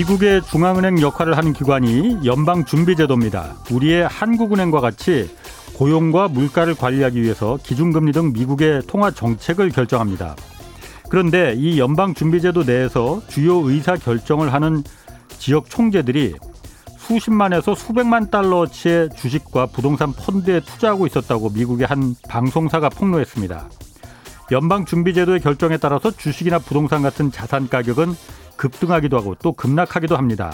미국의 중앙은행 역할을 하는 기관이 연방준비제도입니다. 우리의 한국은행과 같이 고용과 물가를 관리하기 위해서 기준금리 등 미국의 통화 정책을 결정합니다. 그런데 이 연방준비제도 내에서 주요 의사 결정을 하는 지역 총재들이 수십만에서 수백만 달러치의 주식과 부동산 펀드에 투자하고 있었다고 미국의 한 방송사가 폭로했습니다. 연방준비제도의 결정에 따라서 주식이나 부동산 같은 자산 가격은 급등하기도 하고 또 급락하기도 합니다.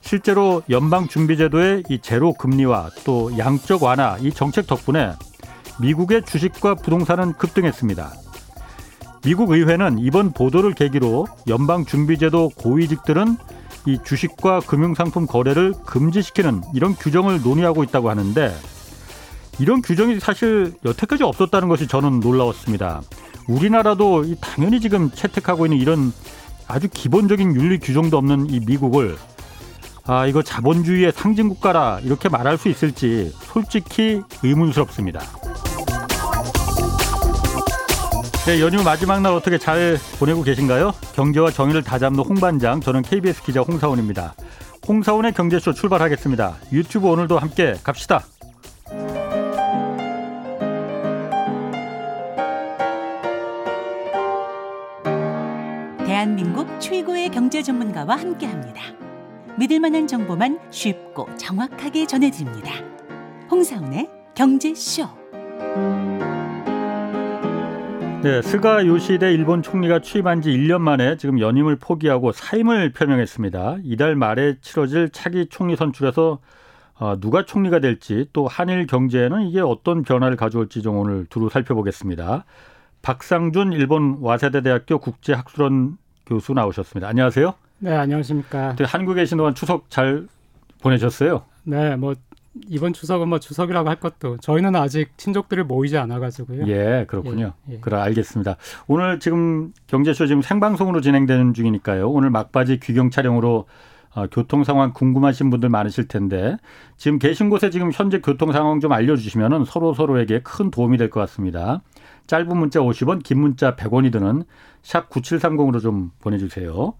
실제로 연방준비제도의 이 제로 금리와 또 양적 완화 이 정책 덕분에 미국의 주식과 부동산은 급등했습니다. 미국 의회는 이번 보도를 계기로 연방준비제도 고위직들은 이 주식과 금융상품 거래를 금지시키는 이런 규정을 논의하고 있다고 하는데 이런 규정이 사실 여태까지 없었다는 것이 저는 놀라웠습니다. 우리나라도 당연히 지금 채택하고 있는 이런 아주 기본적인 윤리 규정도 없는 이 미국을 아 이거 자본주의의 상징 국가라 이렇게 말할 수 있을지 솔직히 의문스럽습니다. 네, 연휴 마지막 날 어떻게 잘 보내고 계신가요? 경제와 정의를 다잡는 홍반장, 저는 KBS 기자 홍사원입니다. 홍사원의 경제쇼 출발하겠습니다. 유튜브 오늘도 함께 갑시다. 경제 전문가와 함께합니다. 믿을 만한 정보만 쉽고 정확하게 전해드립니다. 홍사원의 경제쇼. 네, 스가 요시대 일본 총리가 취임한 지 1년 만에 지금 연임을 포기하고 사임을 표명했습니다. 이달 말에 치러질 차기 총리 선출에서 어, 누가 총리가 될지 또 한일 경제에는 이게 어떤 변화를 가져올지 좀 오늘 두루 살펴보겠습니다. 박상준 일본 와세대 대학교 국제학술원 교수 나오셨습니다. 안녕하세요. 네, 안녕하십니까. 한국에 계신 동안 추석 잘 보내셨어요? 네, 뭐 이번 추석은 뭐 추석이라고 할 것도 저희는 아직 친족들이 모이지 않아 가지고요. 예, 그렇군요. 예, 예. 그래 알겠습니다. 오늘 지금 경제쇼 지금 생방송으로 진행되는 중이니까요. 오늘 막바지 귀경 촬영으로 어, 교통 상황 궁금하신 분들 많으실 텐데 지금 계신 곳에 지금 현재 교통 상황 좀 알려주시면은 서로 서로에게 큰 도움이 될 것 같습니다. 짧은 문자 50원, 긴 문자 100원이 드는 샵 9730으로 좀 보내주세요.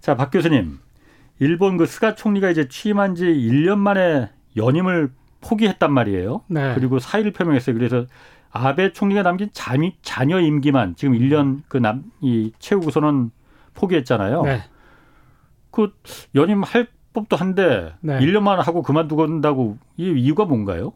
자, 박 교수님. 일본 그 스가 총리가 이제 취임한 지 1년 만에 연임을 포기했단 말이에요. 네. 그리고 사의를 표명했어요. 그래서 아베 총리가 남긴 자미, 자녀 임기만 지금 1년 그 남, 이 채우고서는 포기했잖아요. 네. 그 연임할 법도 한데 네. 1년만 하고 그만두건다고 이 이유가 뭔가요?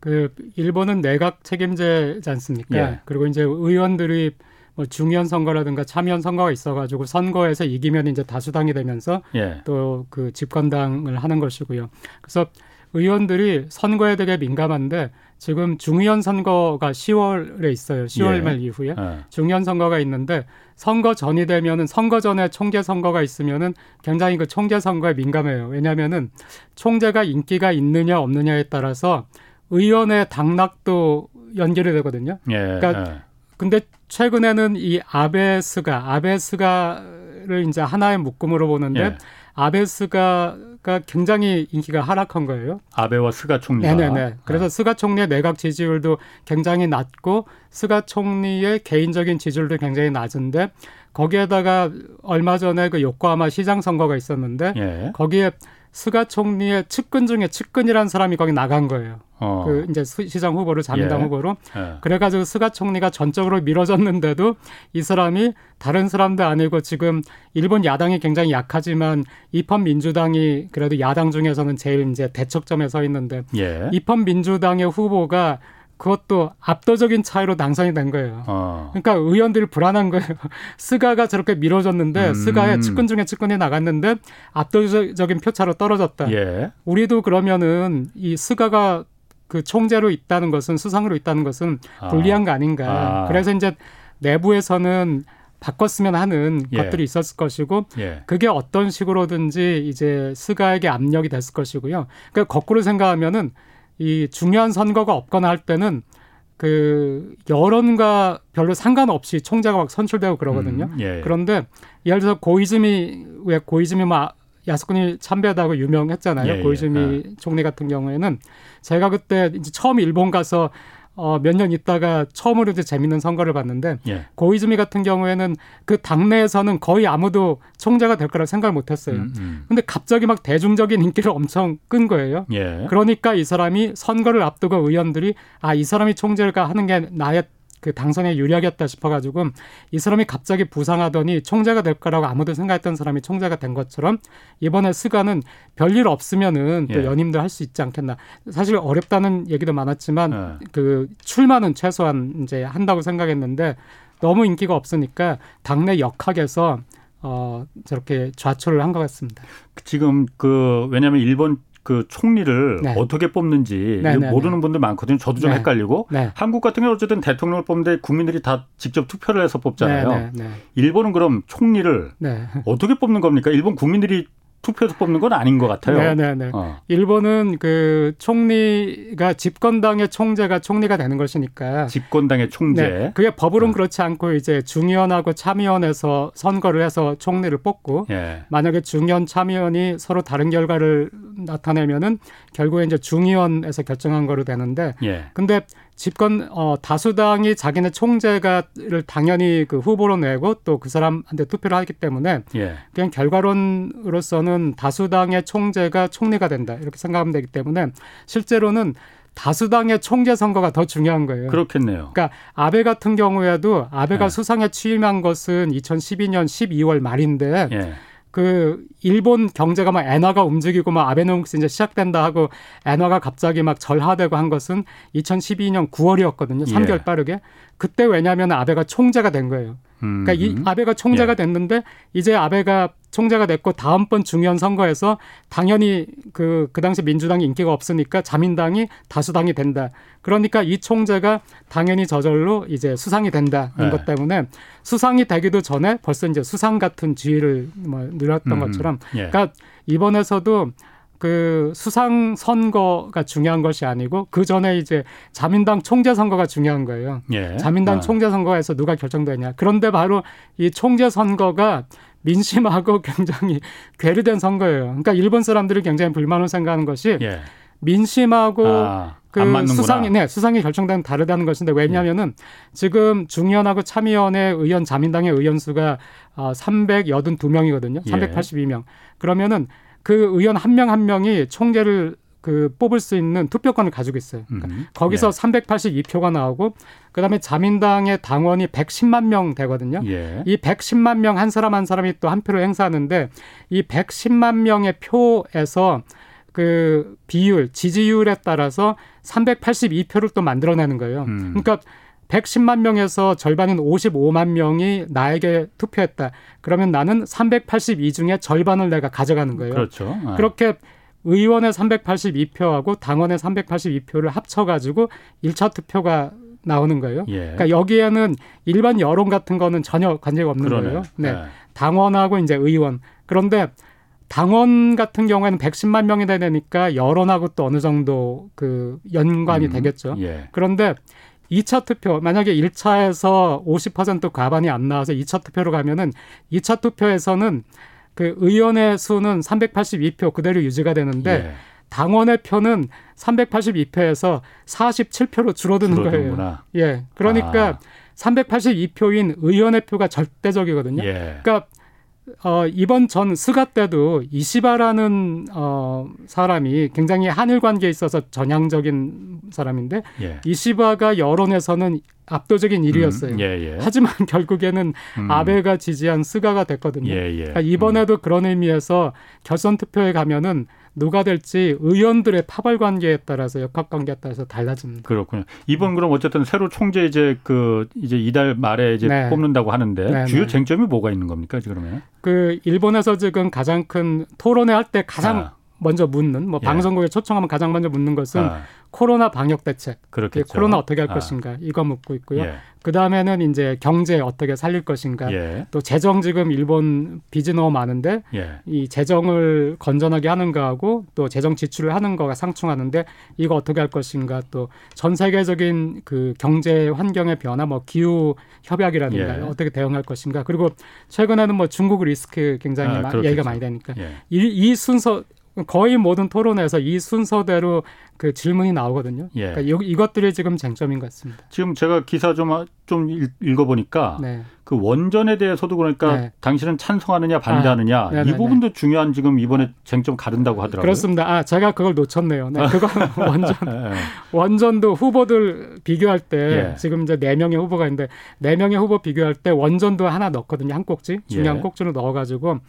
그 일본은 내각 책임제지 않습니까? 예. 그리고 이제 의원들이 뭐 중의원 선거라든가 참여원 선거가 있어가지고 선거에서 이기면 이제 다수당이 되면서 예. 또그 집권당을 하는 것이고요. 그래서 의원들이 선거에 되게 민감한데 지금 중의원 선거가 10월에 있어요. 10월 예. 말 이후에 예. 중의원 선거가 있는데 선거 전이 되면은 선거 전에 총재 선거가 있으면은 굉장히 그 총재 선거에 민감해요. 왜냐하면은 총재가 인기가 있느냐 없느냐에 따라서 의원의 당락도 연결이 되거든요. 예. 그러니까 예. 근데 최근에는 이 아베스가 아베스가를 이제 하나의 묶음으로 보는데 예. 아베스가가 굉장히 인기가 하락한 거예요. 아베와 스가 총리가. 네네네. 그래서 아. 스가 총리의 내각 지지율도 굉장히 낮고 스가 총리의 개인적인 지지율도 굉장히 낮은데 거기에다가 얼마 전에 그 요코하마 시장 선거가 있었는데 예. 거기에 스가 총리의 측근 중에 측근이라는 사람이 거기 나간 거예요. 어. 그 이제 시장 후보를 자민당 예. 후보로. 예. 그래가지고 스가 총리가 전적으로 밀어줬는데도 이 사람이 다른 사람도 아니고 지금 일본 야당이 굉장히 약하지만 입헌 민주당이 그래도 야당 중에서는 제일 이제 대척점에 서 있는데 예. 입헌 민주당의 후보가 그것도 압도적인 차이로 당선이 된 거예요. 어. 그러니까 의원들이 불안한 거예요. 스가가 저렇게 밀어줬는데 음. 스가의 측근 중에 측근이 나갔는데 압도적인 표차로 떨어졌다. 예. 우리도 그러면은 이 스가가 그 총재로 있다는 것은 수상으로 있다는 것은 아. 불리한 거 아닌가. 아. 그래서 이제 내부에서는 바꿨으면 하는 예. 것들이 있었을 것이고 예. 그게 어떤 식으로든지 이제 스가에게 압력이 됐을 것이고요. 그러니까 거꾸로 생각하면은 이 중요한 선거가 없거나 할 때는 그 여론과 별로 상관없이 총재가 막 선출되고 그러거든요. 음, 예. 그런데 예를 들어서 고이즈미 왜 고이즈미 막 야스쿠니 참배하다고 유명했잖아요. 예, 예. 고이즈미 예. 총리 같은 경우에는 제가 그때 이제 처음 일본 가서 어, 몇 년 있다가 처음으로 이제 재밌는 선거를 봤는데 예. 고이즈미 같은 경우에는 그 당내에서는 거의 아무도 총재가 될 거라 생각을 못 했어요. 음, 음. 근데 갑자기 막 대중적인 인기를 엄청 끈 거예요. 예. 그러니까 이 사람이 선거를 앞두고 의원들이 아, 이 사람이 총재가 하는 게 나의 그 당선에 유리하겠다 싶어가지고 이 사람이 갑자기 부상하더니 총재가 될 거라고 아무도 생각했던 사람이 총재가 된 것처럼 이번에 스가는 별일 없으면은 또 예. 연임도 할 수 있지 않겠나. 사실 어렵다는 얘기도 많았지만 예. 그 출마는 최소한 이제 한다고 생각했는데 너무 인기가 없으니까 당내 역학에서 어 저렇게 좌초를 한 것 같습니다. 지금 그 왜냐하면 일본 그 총리를 네. 어떻게 뽑는지 네, 네, 모르는 분들 많거든요. 저도 좀 네. 헷갈리고 네. 한국 같은 경우 어쨌든 대통령을 뽑는데 국민들이 다 직접 투표를 해서 뽑잖아요. 네, 네, 네. 일본은 그럼 총리를 네. 어떻게 뽑는 겁니까? 일본 국민들이 투표해서 뽑는 건 아닌 것 같아요. 네, 네, 네. 어. 일본은 그 총리가 집권당의 총재가 총리가 되는 것이니까. 집권당의 총재. 네, 그게 법으로는 어. 그렇지 않고 이제 중의원하고 참의원에서 선거를 해서 총리를 뽑고 예. 만약에 중의원 참의원이 서로 다른 결과를 나타내면은 결국에 이제 중의원에서 결정한 거로 되는데 예. 근데 집권 어 다수당이 자기네 총재가를 당연히 그 후보로 내고 또 그 사람한테 투표를 하기 때문에 예. 그냥 결과론으로서는 다수당의 총재가 총리가 된다 이렇게 생각하면 되기 때문에 실제로는 다수당의 총재 선거가 더 중요한 거예요. 그렇겠네요. 그러니까 아베 같은 경우에도 아베가 네. 수상에 취임한 것은 2012년 12월 말인데 예. 그 일본 경제가 막 엔화가 움직이고 막 아베노믹스 이제 시작된다 하고 엔화가 갑자기 막 절하되고 한 것은 2012년 9월이었거든요. 3개월 예. 빠르게. 그때 왜냐하면 아베가 총재가 된 거예요. 음. 그러니까 이 아베가 총재가 예. 됐는데 이제 아베가 총재가 됐고 다음번 중요한 선거에서 당연히 그, 그 당시 민주당이 인기가 없으니까 자민당이 다수당이 된다. 그러니까 이 총재가 당연히 저절로 이제 수상이 된다는 네. 것 때문에 수상이 되기도 전에 벌써 이제 수상 같은 지위를 뭐 누렸던 음. 것처럼 예. 그러니까 이번에서도 그 수상 선거가 중요한 것이 아니고 그 전에 이제 자민당 총재 선거가 중요한 거예요. 예. 자민당 어. 총재 선거에서 누가 결정되냐. 그런데 바로 이 총재 선거가 민심하고 굉장히 괴리된 선거예요. 그러니까 일본 사람들이 굉장히 불만을 생각하는 것이 예. 민심하고 아, 그. 수상이 네 수상이 결정되면 다르다는 것인데 왜냐하면은 지금 중의원하고 참의원의 의원 자민당의 의원 수가 어, 382명이거든요. 예. 382명. 그러면은 그 의원 한 명한 명이 총재를 그 뽑을 수 있는 투표권을 가지고 있어요. 그러니까 음. 거기서 예. 382표가 나오고 그다음에 자민당의 당원이 110만 명 되거든요. 예. 이 110만 명 한 사람 한 사람이 또 한 표를 행사하는데 이 110만 명의 표에서 그 비율, 지지율에 따라서 382표를 또 만들어내는 거예요. 음. 그러니까 110만 명에서 절반인 55만 명이 나에게 투표했다. 그러면 나는 382 중에 절반을 내가 가져가는 거예요. 그렇죠. 아. 그렇게 의원의 382표하고 당원의 382표를 합쳐가지고 1차 투표가 나오는 거예요. 예. 그러니까 여기에는 일반 여론 같은 거는 전혀 관계가 없는 그러네. 거예요. 네. 예. 당원하고 이제 의원. 그런데 당원 같은 경우에는 110만 명이 되니까 여론하고 또 어느 정도 그 연관이 음. 되겠죠. 예. 그런데 2차 투표 만약에 1차에서 50% 과반이 안 나와서 2차 투표로 가면은 2차 투표에서는 그 의원의 수는 382표 그대로 유지가 되는데 예. 당원의 표는 382표에서 47표로 줄어드는 거예요. 줄어드는구나. 예. 그러니까 아. 382표인 의원의 표가 절대적이거든요. 예. 그러니까 어, 이번 전 스가 때도 이시바라는 어, 사람이 굉장히 한일 관계에 있어서 전향적인 사람인데 예. 이시바가 여론에서는 압도적인 1위였어요. 음, 예, 예. 하지만 결국에는 음. 아베가 지지한 스가가 됐거든요. 예, 예. 그러니까 이번에도 그런 의미에서 결선 투표에 가면은 누가 될지 의원들의 파벌 관계에 따라서 역학 관계에 따라서 달라집니다. 그렇군요. 이번 그럼 어쨌든 새로 총재 이제 그 이제 이달 말에 이제 네. 뽑는다고 하는데 네, 주요 네. 쟁점이 뭐가 있는 겁니까 그러면? 그 일본에서 지금 가장 큰 토론회 할 때 가장 아. 먼저 묻는 뭐 예. 방송국에 초청하면 가장 먼저 묻는 것은 아, 코로나 방역 대책, 그렇겠죠. 코로나 어떻게 할 아. 것인가 이거 묻고 있고요. 예. 그 다음에는 이제 경제 어떻게 살릴 것인가. 예. 또 재정 지금 일본 빚이 너무 많은데 예. 이 재정을 건전하게 하는 거하고 또 재정 지출을 하는 거가 상충하는데 이거 어떻게 할 것인가 또 전 세계적인 그 경제 환경의 변화 뭐 기후 협약이라든가 예. 어떻게 대응할 것인가 그리고 최근에는 뭐 중국 리스크 굉장히 아, 마-. 얘기가 많이 되니까 예. 이, 이 순서 거의 모든 토론에서 이 순서대로 그 질문이 나오거든요. 예. 그러니까 이, 이것들이 지금 쟁점인 것 같습니다. 지금 제가 기사 좀 좀 읽어보니까 네. 그 원전에 대해서도 그러니까 네. 당신은 찬성하느냐 반대하느냐 아, 네네네. 이 부분도 중요한 지금 이번에 쟁점 가른다고 하더라고요. 그렇습니다. 아 제가 그걸 놓쳤네요. 네, 그거 원전 예, 예. 원전도 후보들 비교할 때 예. 지금 이제 네 명의 후보가 있는데 네 명의 후보 비교할 때 원전도 하나 넣거든요. 한 꼭지 중요한 예. 꼭지를 넣어가지고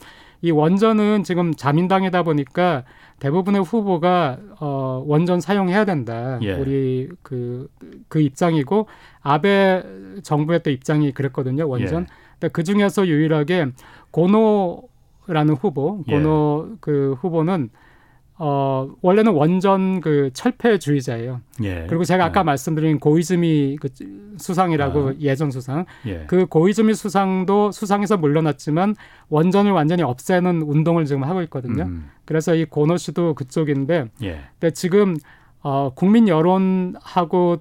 이 원전은 지금 자민당이다 보니까 대부분의 후보가 어, 원전 사용해야 된다. 예. 우리 그, 그 입장이고 아베 정부의 또 입장이 그랬거든요. 원전. 예. 근데 그 중에서 유일하게 고노라는 후보, 예. 고노 그 후보는 어 원래는 원전 그 철폐주의자예요. 예. 그리고 제가 아까 예. 말씀드린 고이즈미 그 수상이라고 아. 예전 수상, 예. 그 고이즈미 수상도 수상에서 물러났지만 원전을 완전히 없애는 운동을 지금 하고 있거든요. 음, 그래서 이 고노 씨도 그쪽인데, 예. 근데 지금 어 국민 여론하고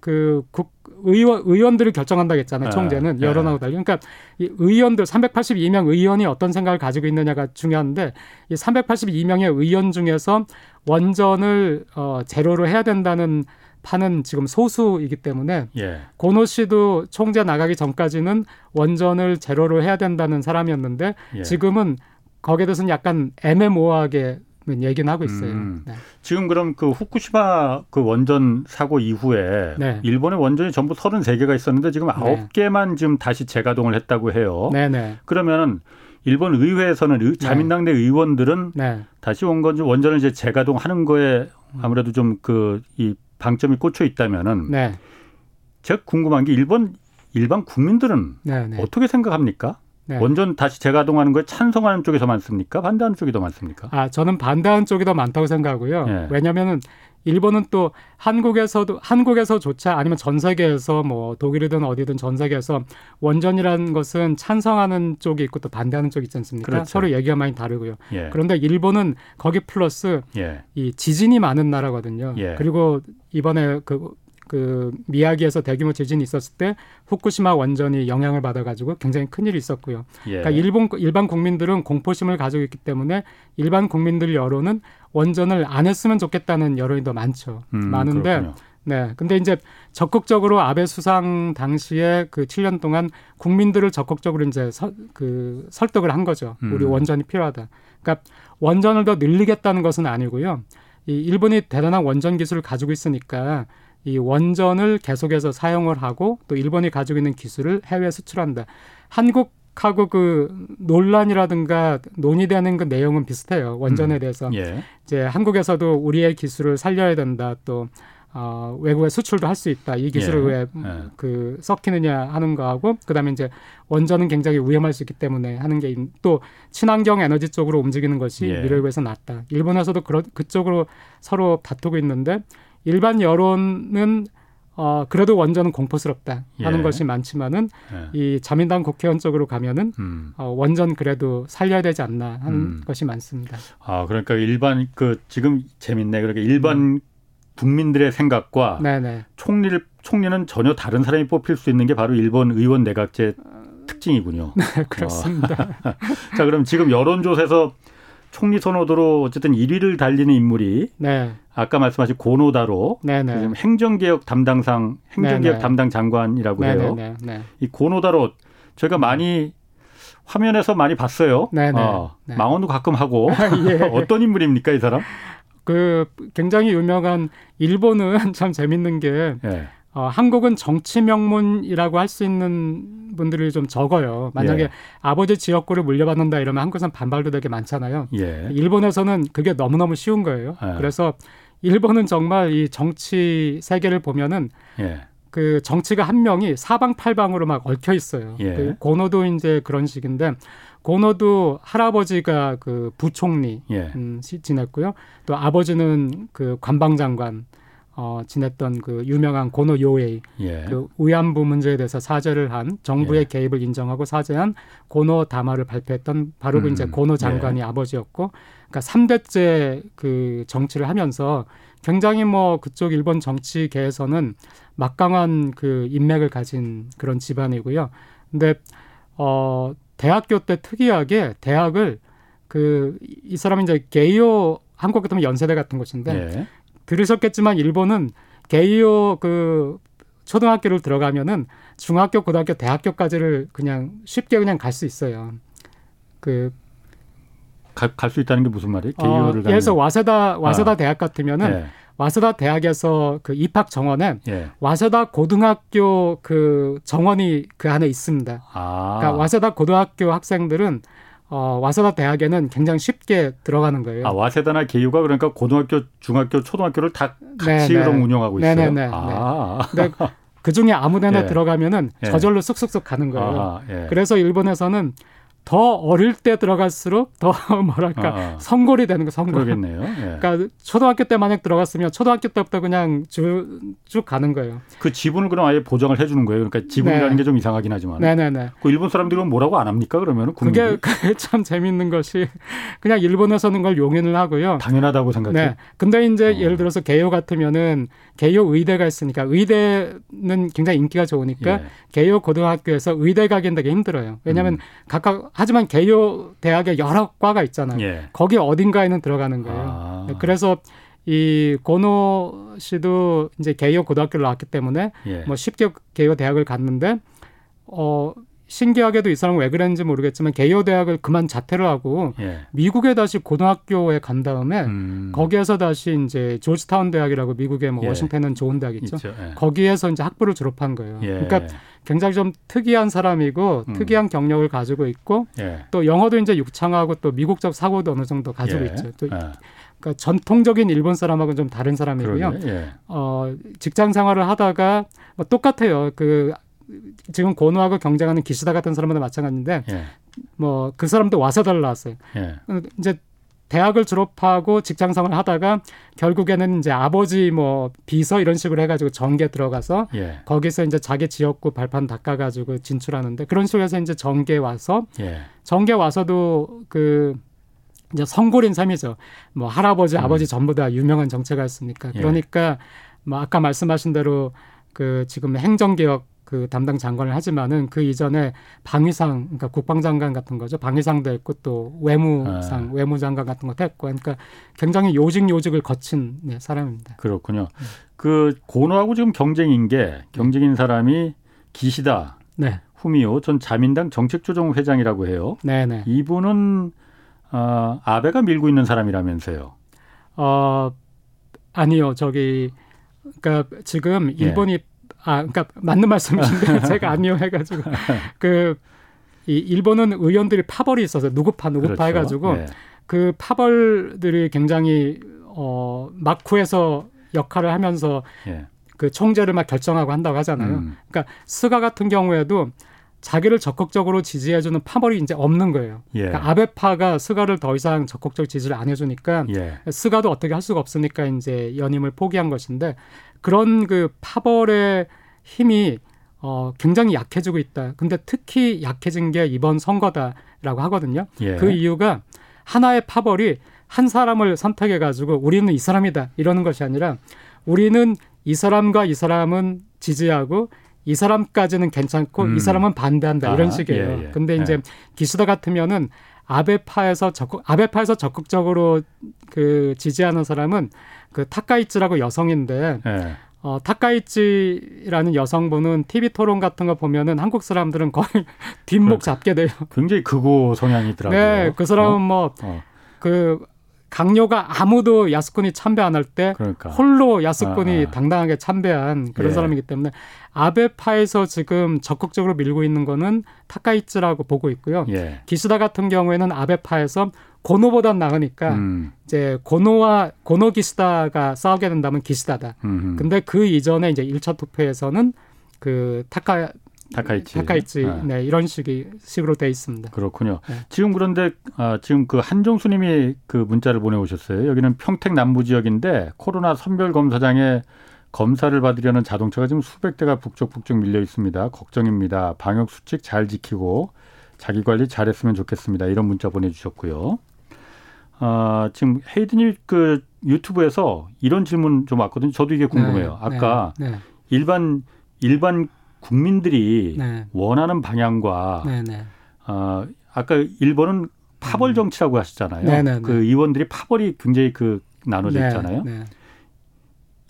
그 국, 의원 의원들이 결정한다고 했잖아요. 아, 총재는 예. 여론하고 달리. 그러니까 이 의원들 382명 의원이 어떤 생각을 가지고 있느냐가 중요한데 이 382명의 의원 중에서 원전을 어 제로로 해야 된다는 파는 지금 소수이기 때문에 예. 고노 씨도 총재 나가기 전까지는 원전을 제로로 해야 된다는 사람이었는데 예. 지금은 거기에 대해서는 약간 애매모호하게 얘기는 하고 있어요. 음. 네. 지금 그럼 그 후쿠시마 그 원전 사고 이후에 네. 일본의 원전이 전부 33개가 있었는데 지금 네. 9개만 지금 다시 재가동을 했다고 해요. 네네. 그러면 일본 의회에서는 의- 자민당 내 의원들은 네. 다시 원전 원전을 이제 재가동하는 거에 아무래도 좀 그 이 방점이 꽂혀 있다면은 네. 제가 궁금한 게 일본 일반 국민들은 네. 네. 어떻게 생각합니까? 네. 원전 다시 재가동하는 거에 찬성하는 쪽이 더 많습니까? 반대하는 쪽이 더 많습니까? 아, 저는 반대하는 쪽이 더 많다고 생각하고요. 예. 왜냐면은 일본은 또 한국에서도 한국에서조차 아니면 전 세계에서 뭐 독일이든 어디든 전 세계에서 원전이라는 것은 찬성하는 쪽이 있고 또 반대하는 쪽이 있지 않습니까? 그렇죠. 서로 얘기가 많이 다르고요. 예. 그런데 일본은 거기 플러스 예. 이 지진이 많은 나라거든요. 예. 그리고 이번에 그, 그 미야기에서 대규모 지진이 있었을 때 후쿠시마 원전이 영향을 받아가지고 굉장히 큰 일이 있었고요. 예. 그러니까 일본 일반 국민들은 공포심을 가지고 있기 때문에 일반 국민들 여론은 원전을 안 했으면 좋겠다는 여론이 더 많죠. 음, 많은데 그렇군요. 네. 근데 이제 적극적으로 아베 수상 당시에 그 7년 동안 국민들을 적극적으로 이제 서, 그 설득을 한 거죠. 우리 음. 원전이 필요하다. 그러니까 원전을 더 늘리겠다는 것은 아니고요. 이 일본이 대단한 원전 기술을 가지고 있으니까 이 원전을 계속해서 사용을 하고 또 일본이 가지고 있는 기술을 해외에 수출한다. 한국 하고 그 논란이라든가 논의되는 그 내용은 비슷해요. 원전에 음. 대해서. 예. 이제 한국에서도 우리의 기술을 살려야 된다. 또 어, 외국에 수출도 할 수 있다. 이 기술을 예. 왜 예. 그 섞이느냐 하는 거하고 그다음에 이제 원전은 굉장히 위험할 수 있기 때문에 하는 게 또 친환경 에너지 쪽으로 움직이는 것이 예. 미래를 위해서 낫다. 일본에서도 그런 그쪽으로 서로 다투고 있는데 일반 여론은 어 그래도 원전은 공포스럽다 하는 예. 것이 많지만은 예. 이 자민당 국회의원 쪽으로 가면은 음. 어 원전 그래도 살려야 되지 않나 하는 음. 것이 많습니다. 아, 그러니까 일반 그 지금 재밌네. 그러니까 일반 국민들의 생각과 네네. 총리를 총리는 전혀 다른 사람이 뽑힐 수 있는 게 바로 일본 의원 내각제 특징이군요. 그렇습니다. 자, 그럼 지금 여론조사에서 총리 선호도로 어쨌든 1위를 달리는 인물이 네, 아까 말씀하신 고노다로 네네. 지금 행정개혁 담당상 행정개혁 네네. 담당 장관이라고 해요. 네네네. 네. 이 고노다로 저희가 많이 화면에서 많이 봤어요. 네네. 어, 네. 망언도 가끔 하고 예. 어떤 인물입니까 이 사람? 그 굉장히 유명한 일본은 참 재밌는 게 예. 어, 한국은 정치 명문이라고 할 수 있는 분들이 좀 적어요. 만약에 예. 아버지 지역구를 물려받는다 이러면 한국에서는 반발도 되게 많잖아요. 예. 일본에서는 그게 너무너무 쉬운 거예요. 예. 그래서 일본은 정말 이 정치 세계를 보면은 예. 그 정치가 한 명이 사방팔방으로 막 얽혀 있어요. 예. 그 고노도 이제 그런 식인데 고노도 할아버지가 그 부총리 예. 음, 시- 지냈고요. 또 아버지는 그 관방장관 어, 지냈던 그 유명한 고노 요에이 예. 그 위안부 문제에 대해서 사죄를 한 정부의 예. 개입을 인정하고 사죄한 고노 다마를 발표했던 바로 그 음, 이제 고노 장관이 아버지였고 그러니까 삼대째그 정치를 하면서 굉장히 뭐 그쪽 일본 정치계에서는 막강한 그 인맥을 가진 그런 집안이고요. 근데 어 대학교 때 특이하게 대학을 그 이 사람이 이제 게이오 한국 같으면 연세대 같은 곳인데 예. 들으셨겠지만 일본은 개요 그 초등학교를 들어가면은 중학교, 고등학교, 대학교까지를 그냥 쉽게 그냥 갈 수 있어요. 그 갈 수 있다는 게 무슨 말이에요? 어, 개요를 예를 들어서 와세다 와세다 아. 대학 같으면은 예. 와세다 대학에서 그 입학 정원에 예. 와세다 고등학교 그 정원이 그 안에 있습니다. 아. 그러니까 와세다 고등학교 학생들은 어, 와세다 대학에는 굉장히 쉽게 들어가는 거예요. 아, 와세다나 개요가 그러니까 고등학교, 중학교, 초등학교를 다 같이 네, 그럼 네. 운영하고 네, 있어요. 네, 네, 아. 근데 그 중에 아무 데나 예. 들어가면은 예. 저절로 쑥쑥쑥 가는 거예요. 아하, 예. 그래서 일본에서는 더 어릴 때 들어갈수록 더 뭐랄까 아, 아. 성골이 되는 거 성골. 그러겠네요. 예. 그러니까 초등학교 때 만약 들어갔으면 초등학교 때부터 그냥 쭉, 쭉 가는 거예요. 그 지분을 그럼 아예 보장을 해주는 거예요. 그러니까 지분이라는 네. 게좀 이상하긴 하지만. 네네네. 그 일본 사람들은 뭐라고 안 합니까? 그러면 그게, 그게 참 재밌는 것이 그냥 일본에서는 걸 용인을 하고요. 당연하다고 생각해요. 네. 근데 이제 어. 예를 들어서 개요 같으면은 개요 의대가 있으니까 의대는 굉장히 인기가 좋으니까 예. 개요 고등학교에서 의대 가기는 되게 힘들어요. 왜냐하면 음. 각각 하지만 개요 대학에 여러 과가 있잖아요. 예. 거기 어딘가에는 들어가는 거예요. 아. 네, 그래서 이 고노 씨도 이제 개요 고등학교를 나왔기 때문에 예. 뭐 쉽게 개요 대학을 갔는데 어 신기하게도 이 사람은 왜 그랬는지 모르겠지만 개요 대학을 그만 자퇴를 하고 예. 미국에 다시 고등학교에 간 다음에 음. 거기에서 다시 이제 조지타운 대학이라고 미국의 뭐 예. 워싱턴은 좋은 대학 있죠. 있죠. 예. 거기에서 이제 학부를 졸업한 거예요. 예. 그러니까 굉장히 좀 특이한 사람이고 음. 특이한 경력을 가지고 있고 예. 또 영어도 이제 육창하고 또 미국적 사고도 어느 정도 가지고 예. 있죠. 또 예. 그러니까 전통적인 일본 사람하고는 좀 다른 사람이고요. 예. 어, 직장 생활을 하다가 뭐 똑같아요. 그 지금 고노하고 경쟁하는 기시다 같은 사람도 마찬가지인데 예. 뭐그 사람도 와세다를 나왔어요. 예. 어, 이제 대학을 졸업하고 직장 생활을 하다가 결국에는 이제 아버지 뭐 비서 이런 식으로 해가지고 정계 들어가서 예. 거기서 이제 자기 지역구 발판 닦아가지고 진출하는데 그런 식으로 해서 이제 정계 와서 예. 정계 와서도 그 이제 성골인 삶이죠. 뭐 할아버지, 음. 아버지 전부 다 유명한 정체가였으니까. 예. 그러니까 뭐 아까 말씀하신 대로 그 지금 행정개혁 그 담당 장관을 하지만은 그 이전에 방위상, 그러니까 국방장관 같은 거죠. 방위상도 했고 또 외무상, 아. 외무장관 같은 것도 했고, 그러니까 굉장히 요직 요직을 거친 네, 사람입니다. 그렇군요. 그 고노하고 지금 경쟁인 게 경쟁인 사람이 기시다 네, 후미오 전 자민당 정책조정 회장이라고 해요. 네, 네. 이분은 어, 아베가 밀고 있는 사람이라면서요. 어 아니요, 저기 그러니까 지금 예. 일본이 아 그러니까 맞는 말씀이신데 제가 아니요 해가지고 그 이 일본은 의원들이 파벌이 있어서 누구파 누구파 그렇죠. 해가지고 예. 그 파벌들이 굉장히 어 막후에서 역할을 하면서 예. 그 총재를 막 결정하고 한다고 하잖아요. 음. 그러니까 스가 같은 경우에도 자기를 적극적으로 지지해주는 파벌이 이제 없는 거예요. 예. 그러니까 아베파가 스가를 더 이상 적극적 지지를 안 해주니까 예. 스가도 어떻게 할 수가 없으니까 이제 연임을 포기한 것인데 그런 그 파벌의 힘이 어 굉장히 약해지고 있다. 근데 특히 약해진 게 이번 선거다라고 하거든요. 예. 그 이유가 하나의 파벌이 한 사람을 선택해 가지고 우리는 이 사람이다 이러는 것이 아니라 우리는 이 사람과 이 사람은 지지하고 이 사람까지는 괜찮고 음. 이 사람은 반대한다 이런 아, 식이에요. 예, 예. 근데 이제 예. 기수다 같으면은 아베파에서 적극 아베파에서 적극적으로 그 지지하는 사람은 그 타카이츠라고 여성인데 예. 어 타카이치라는 여성분은 TV 토론 같은 거 보면은 한국 사람들은 거의 뒷목 그러니까. 잡게 돼요. 굉장히 극우 성향이 있더라고요. 네, 그 사람은 어? 뭐 어, 그 강요가 아무도 야스쿠니 참배 안 할때 그러니까. 홀로 야스쿠니 아, 아. 당당하게 참배한 그런 예. 사람이기 때문에 아베파에서 지금 적극적으로 밀고 있는 거는 타카이츠라고 보고 있고요. 예. 기수다 같은 경우에는 아베파에서 고노보단 나으니까 음. 이제 고노와 고노 기시다가 싸우게 된다면 기시다다. 음. 근데 그 이전에 이제 1차 투표에서는 그 타카 타카이치. 타카이치 아. 네 이런 식이 식으로 돼 있습니다. 그렇군요. 네. 지금 그런데 아, 지금 그 한종수님이 그 문자를 보내오셨어요. 여기는 평택 남부 지역인데 코로나 선별 검사장에 검사를 받으려는 자동차가 지금 수백 대가 북적북적 밀려 있습니다. 걱정입니다. 방역 수칙 잘 지키고 자기 관리 잘했으면 좋겠습니다. 이런 문자 보내주셨고요. 아, 지금 헤이든이 그 유튜브에서 이런 질문 좀 왔거든요. 저도 이게 궁금해요. 네, 아까 네, 일반 일반 국민들이 네, 원하는 방향과 네, 네, 어, 아까 일본은 파벌 정치라고 하셨잖아요. 네네네. 그 의원들이 파벌이 굉장히 그 나눠져 네, 있잖아요. 네.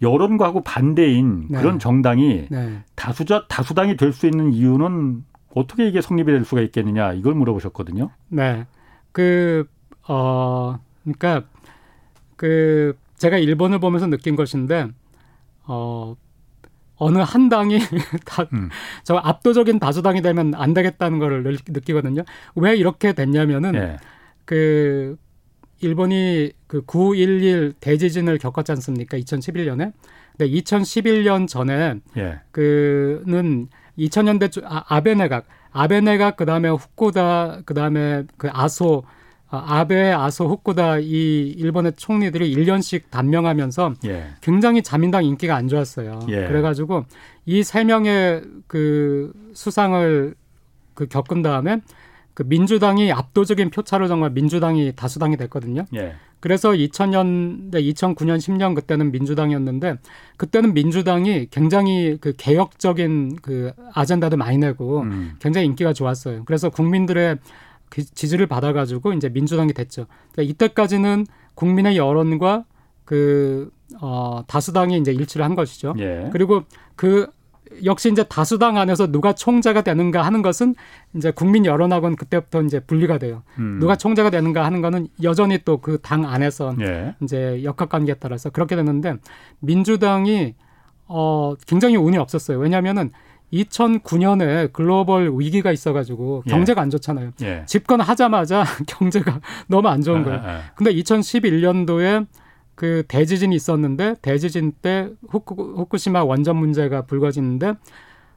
여론과하고 반대인 네. 그런 정당이 네. 다수자 다수당이 될 수 있는 이유는 어떻게 이게 성립이 될 수가 있겠느냐 이걸 물어보셨거든요. 네. 그 어 그러니까 그 제가 일본을 보면서 느낀 것인데 어 어느 한 당이 다, 음. 저 압도적인 다수당이 되면 안 되겠다는 걸 느끼거든요. 왜 이렇게 됐냐면은 예. 그 일본이 그 9.11 대지진을 겪었지 않습니까? 2011년에. 근데 2011년 전에 예. 그는 2000년대 아, 아베 내각, 아베 내각 그다음에 후쿠다 그다음에 그 아소 아, 아베, 아소, 후쿠다 이 일본의 총리들이 1년씩 단명하면서 예. 굉장히 자민당 인기가 안 좋았어요. 예. 그래가지고 이 세 명의 그 수상을 그 겪은 다음에 그 민주당이 압도적인 표차로 정말 민주당이 다수당이 됐거든요. 예. 그래서 2000년대, 2009년, 10년 그때는 민주당이었는데 그때는 민주당이 굉장히 그 개혁적인 그 아젠다도 많이 내고 음. 굉장히 인기가 좋았어요. 그래서 국민들의 그 지지를 받아가지고 이제 민주당이 됐죠. 그러니까 이때까지는 국민의 여론과 그, 어, 다수당이 이제 일치를 한 것이죠. 예. 그리고 그 역시 이제 다수당 안에서 누가 총재가 되는가 하는 것은 이제 국민 여론하고는 그때부터 이제 분리가 돼요. 음. 누가 총재가 되는가 하는 거는 여전히 또 그 당 안에서 예. 이제 역학 관계에 따라서 그렇게 됐는데 민주당이 어 굉장히 운이 없었어요. 왜냐하면은 2009년에 글로벌 위기가 있어가지고 예. 경제가 예. 안 좋잖아요. 예. 집권하자마자 경제가 너무 안 좋은 아, 거예요. 아, 아. 근데 2011년도에 그 대지진이 있었는데 대지진 때 후쿠, 후쿠시마 원전 문제가 불거지는데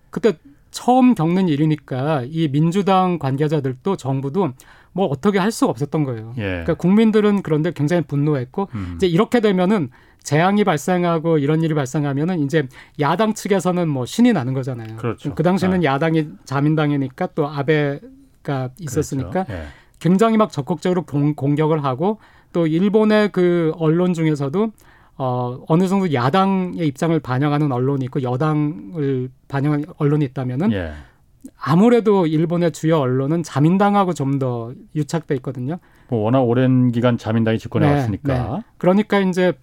그때 처음 겪는 일이니까 이 민주당 관계자들도 정부도 뭐 어떻게 할 수가 없었던 거예요. 예. 그러니까 국민들은 그런데 굉장히 분노했고 음. 이제 이렇게 되면은 재앙이 발생하고 이런 일이 발생하면은 이제 야당 측에서는 뭐 신이 나는 거잖아요. 그렇죠. 그 당시에는 아. 야당이 자민당이니까 또 아베가 있었으니까 그렇죠. 예. 굉장히 막 적극적으로 공, 공격을 하고 또 일본의 그 언론 중에서도 어, 어느 정도 야당의 입장을 반영하는 언론이 있고 여당을 반영하는 언론이 있다면은 예. 아무래도 일본의 주요 언론은 자민당하고 좀 더 유착돼 있거든요. 뭐 워낙 오랜 기간 자민당이 집권해 네, 왔으니까. 네. 그러니까 이제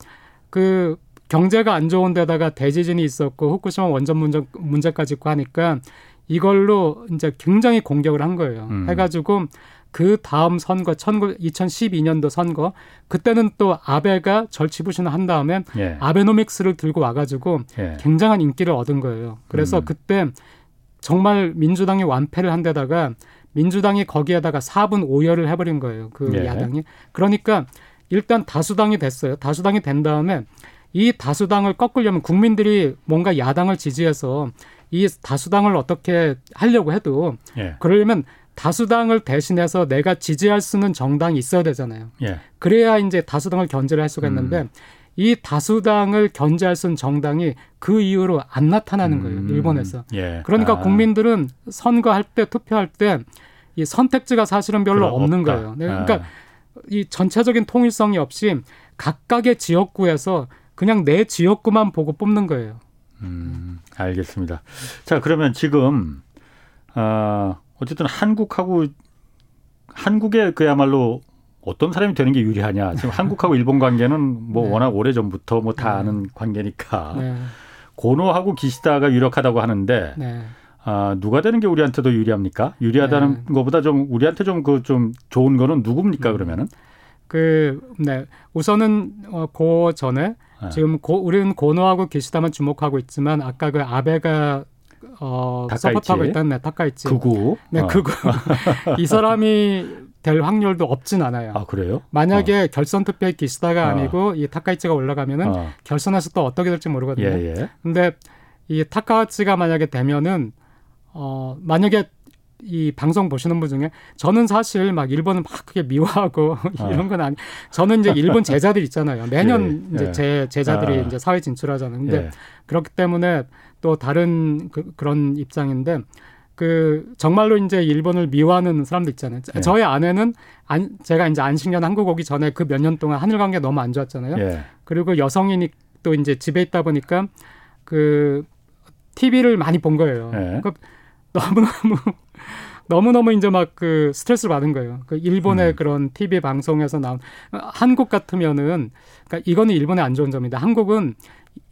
그 경제가 안 좋은 데다가 대지진이 있었고 후쿠시마 원전 문제, 문제까지 있고 하니까 이걸로 이제 굉장히 공격을 한 거예요. 음. 해가지고 그 다음 선거 2012년도 선거 그때는 또 아베가 절치부신을 한 다음에 예. 아베노믹스를 들고 와가지고 예. 굉장한 인기를 얻은 거예요. 그래서 음. 그때 정말 민주당이 완패를 한 데다가 민주당이 거기에다가 4분 오열을 해버린 거예요. 그 예. 야당이. 그러니까 일단 다수당이 됐어요. 다수당이 된 다음에 이 다수당을 꺾으려면 국민들이 뭔가 야당을 지지해서 이 다수당을 어떻게 하려고 해도 예. 그러려면 다수당을 대신해서 내가 지지할 수 있는 정당이 있어야 되잖아요. 예. 그래야 이제 다수당을 견제를 할 수가 있는데 음. 이 다수당을 견제할 수 있는 정당이 그 이후로 안 나타나는 거예요. 음. 일본에서. 예. 그러니까 아. 국민들은 선거할 때 투표할 때 이 선택지가 사실은 별로 없는 없다. 거예요. 네, 그러니까 아. 이 전체적인 통일성이 없이 각각의 지역구에서 그냥 내 지역구만 보고 뽑는 거예요. 음, 알겠습니다. 자, 그러면 지금 어, 어쨌든 한국하고 한국에 그야말로 어떤 사람이 되는 게 유리하냐. 지금 한국하고 일본 관계는 뭐 네. 워낙 오래 전부터 뭐다 네. 아는 관계니까 네. 고노하고 기시다가 유력하다고 하는데 네. 아, 누가 되는 게 우리한테도 유리합니까? 유리하다는 네. 것보다 좀 우리한테 좀 그좀 그 좀 좋은 거는 누굽니까 음. 그러면은? 그, 네. 우선은, 어, 그 전에, 네. 지금 고, 우리는 고노하고 기시다만 주목하고 있지만, 아까 그 아베가 어, 서포트하고 있다는 네, 타카이치. 극우. 네, 어. 극우. 이 사람이 될 확률도 없진 않아요. 아, 그래요? 만약에 어. 결선 투표에 기시다가 어. 아니고 이 타카이치가 올라가면은 어. 결선에서 또 어떻게 될지 모르거든요. 예, 예. 근데 이 타카이치가 만약에 되면은 어, 만약에 이 방송 보시는 분 중에 저는 사실 막 일본을 막 크게 미워하고 이런 건 아니. 저는 이제 일본 제자들 있잖아요. 매년 예, 이제 예. 제 제자들이 아. 이제 사회 진출하잖아요. 근데 예. 그렇기 때문에 또 다른 그, 그런 입장인데 그 정말로 이제 일본을 미워하는 사람도 있잖아요. 예. 저희 아내는 안, 제가 이제 안식년 한국 오기 전에 그 몇 년 동안 하늘 관계 너무 안 좋았잖아요. 예. 그리고 여성인이 또 이제 집에 있다 보니까 그 TV를 많이 본 거예요. 예. 그러니까 너무너무 너무 너무 이제 막 그 스트레스를 받은 거예요. 그 일본의 음. 그런 TV 방송에서 나온 한국 같으면은 그러니까 이거는 일본의 안 좋은 점입니다. 한국은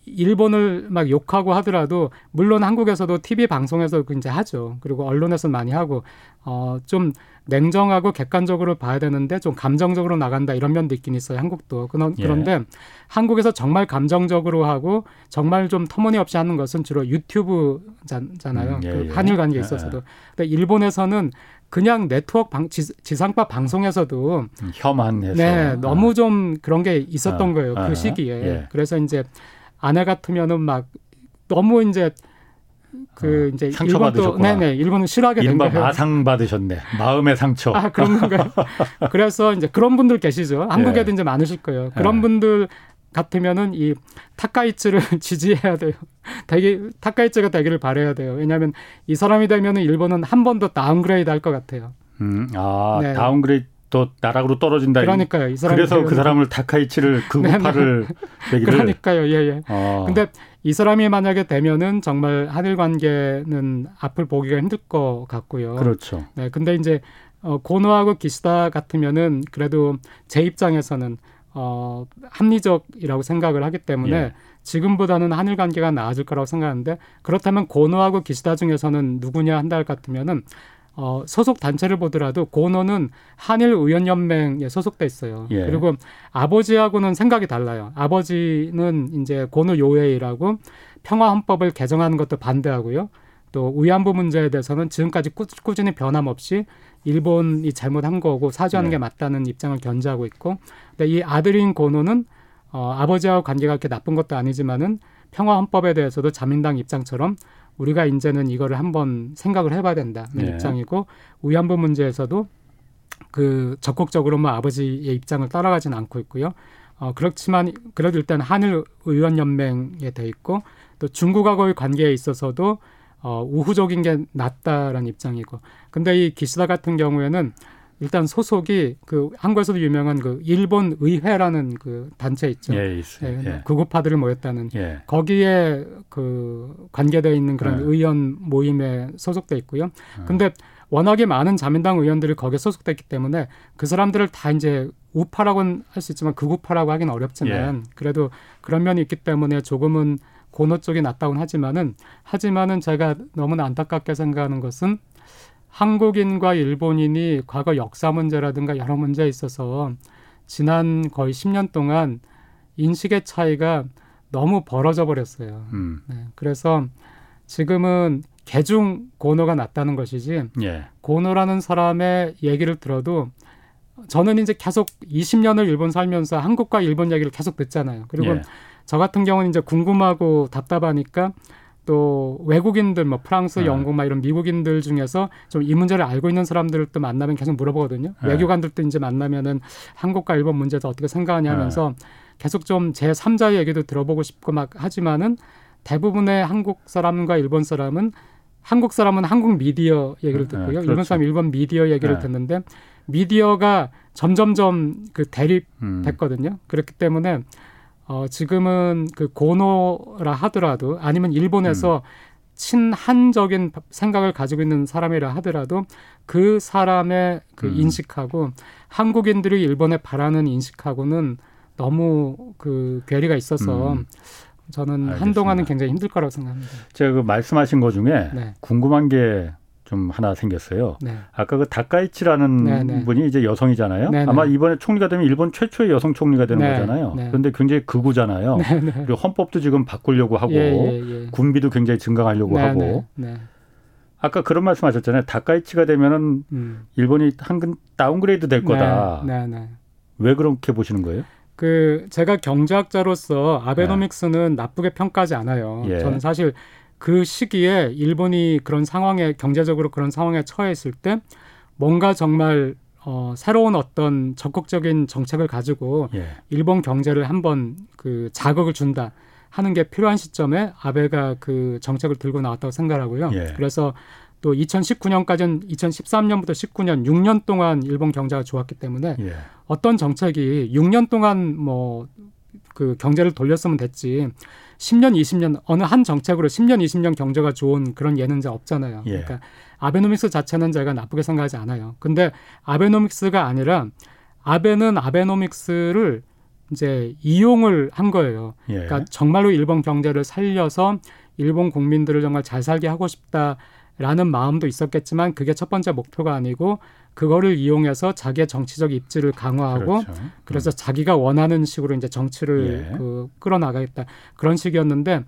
일본을 막 욕하고 하더라도 물론 한국에서도 TV 방송에서 이제 하죠. 그리고 언론에서 많이 하고 어 좀 냉정하고 객관적으로 봐야 되는데 좀 감정적으로 나간다 이런 면도 있긴 있어요. 한국도. 예. 그런데 예. 한국에서 정말 감정적으로 하고 정말 좀 터무니없이 하는 것은 주로 유튜브잖아요. 음, 예, 그 예. 한일 관계에 예, 있어서도. 근데 일본에서는 그냥 네트워크 방, 지, 상파 방송에서도 음, 혐한해서 네 너무 아. 좀 그런 게 있었던 아. 거예요 그 아. 시기에 예. 그래서 이제 아내 같으면은 막 너무 이제 그 어, 이제 상처받으셨 네네 일본은 싫어하게 된 거예요. 마상 받으셨네. 마음의 상처. 아 그런 건가요? 그래서 이제 그런 분들 계시죠. 한국에도 예. 이제 많으실 거예요. 그런 예. 분들 같으면은 이 타카이치를 지지해야 돼요. 되게 타카이치가 되기를 바래야 돼요. 왜냐하면 이 사람이 되면은 일본은 한 번 더 downgrade 할 것 같아요. 음, 아 네. downgrade 또 나락으로 떨어진다. 그러니까요. 이 사람이 그래서 그 사람을 타카이치를 그 우파를 되기를. 그러니까요. 예, 예. 어. 근데 이 사람이 만약에 되면은 정말 한일 관계는 앞을 보기가 힘들 것 같고요. 그렇죠. 네. 근데 이제 어, 고노하고 기시다 같으면은 그래도 제 입장에서는 어, 합리적이라고 생각을 하기 때문에 예. 지금보다는 한일 관계가 나아질 거라고 생각하는데 그렇다면 고노하고 기시다 중에서는 누구냐 한달 같으면은 어, 소속 단체를 보더라도 고노는 한일 의원연맹에 소속돼 있어요. 예. 그리고 아버지하고는 생각이 달라요. 아버지는 이제 고노 요회이라고 평화 헌법을 개정하는 것도 반대하고요. 또 위안부 문제에 대해서는 지금까지 꾸, 준히 변함없이 일본이 잘못한 거고 사죄하는 네. 게 맞다는 입장을 견지하고 있고, 근데 이 아들인 고노는 어, 아버지하고 관계가 그렇게 나쁜 것도 아니지만은 평화 헌법에 대해서도 자민당 입장처럼 우리가 이제는 이거를 한번 생각을 해봐야 된다는 네. 입장이고 위안부 문제에서도 그 적극적으로 뭐 아버지의 입장을 따라가지는 않고 있고요. 어, 그렇지만 그래도 일단 한일 의원 연맹에 돼 있고 또 중국하고의 관계에 있어서도 어, 우호적인 게 낫다라는 입장이고. 근데 이 기시다 같은 경우에는 일단 소속이 그 한국에서도 유명한 그 일본 의회라는 그 단체 있죠. 예, 있어요. 예, 예. 극우파들을 모였다는 예. 거기에 그 관계되어 있는 그런 예. 의원 모임에 소속돼 있고요. 어. 근데 워낙에 많은 자민당 의원들이 거기에 소속됐기 때문에 그 사람들을 다 이제 우파라고는 할 수 있지만 극우파라고 하기는 어렵지만 예. 그래도 그런 면이 있기 때문에 조금은 고노 쪽이 낫다고는 하지만은 하지만은 제가 너무나 안타깝게 생각하는 것은 한국인과 일본인이 과거 역사 문제라든가 여러 문제에 있어서 지난 거의 10년 동안 인식의 차이가 너무 벌어져 버렸어요. 음. 네, 그래서 지금은 개중 고노가 났다는 것이지 예. 고노라는 사람의 얘기를 들어도 저는 이제 계속 20년을 일본 살면서 한국과 일본 얘기를 계속 듣잖아요. 그리고 예. 저 같은 경우는 이제 궁금하고 답답하니까 또 외국인들 뭐 프랑스, 네. 영국 막 이런 미국인들 중에서 좀 이 문제를 알고 있는 사람들을 또 만나면 계속 물어보거든요. 네. 외교관들도 이제 만나면은 한국과 일본 문제에서 어떻게 생각하냐 하면서 네. 계속 좀 제 3자의 얘기도 들어보고 싶고 막 하지만은 대부분의 한국 사람과 일본 사람은 한국 사람은 한국 미디어 얘기를 네, 듣고요. 그렇죠. 일본 사람 일본 미디어 얘기를 네. 듣는데 미디어가 점점점 그 대립됐거든요. 음. 그렇기 때문에 어, 지금은 그 고노라 하더라도 아니면 일본에서 음. 친한적인 생각을 가지고 있는 사람이라 하더라도 그 사람의 그 음. 인식하고 한국인들이 일본에 바라는 인식하고는 너무 그 괴리가 있어서 음. 저는 알겠습니다. 한동안은 굉장히 힘들 거라고 생각합니다. 제가 그 말씀하신 것 중에 네. 궁금한 게 좀 하나 생겼어요. 네. 아까 그 다카이치라는 네, 네. 분이 이제 여성이잖아요. 네, 네. 아마 이번에 총리가 되면 일본 최초의 여성 총리가 되는 네, 거잖아요. 그런데 굉장히 극우잖아요. 그리고 헌법도 지금 바꾸려고 하고 예, 예, 예. 군비도 굉장히 증강하려고 하고. 아까 그런 말씀하셨잖아요. 다카이치가 되면은 음. 일본이 한 급 downgrade 될 거다. 왜 그렇게 보시는 거예요? 그 제가 경제학자로서 아베노믹스는 나쁘게 평가하지 않아요. 예. 저는 사실 그 시기에 일본이 그런 상황에 경제적으로 그런 상황에 처해 을때 뭔가 정말 어, 새로운 어떤 적극적인 정책을 가지고 예. 일본 경제를 한번 그 자극을 준다 하는 게 필요한 시점에 아베가 그 정책을 들고 나왔다고 생각하고요. 예. 그래서 또 2019년까지는 2013년부터 19년 6년 동안 일본 경제가 좋았기 때문에 예. 어떤 정책이 6년 동안 뭐 그 경제를 돌렸으면 됐지 10년, 20년 어느 한 정책으로 10년, 20년 경제가 좋은 그런 예는 이제 없잖아요. 예. 그러니까 아베노믹스 자체는 제가 나쁘게 생각하지 않아요. 근데 아베노믹스가 아니라 아베는 아베노믹스를 이제 이용을 한 거예요. 예. 그러니까 정말로 일본 경제를 살려서 일본 국민들을 정말 잘 살게 하고 싶다라는 마음도 있었겠지만 그게 첫 번째 목표가 아니고 그거를 이용해서 자기의 정치적 입지를 강화하고 그렇죠. 그래서 자기가 원하는 식으로 이제 정치를 예. 그 끌어나가겠다 그런 식이었는데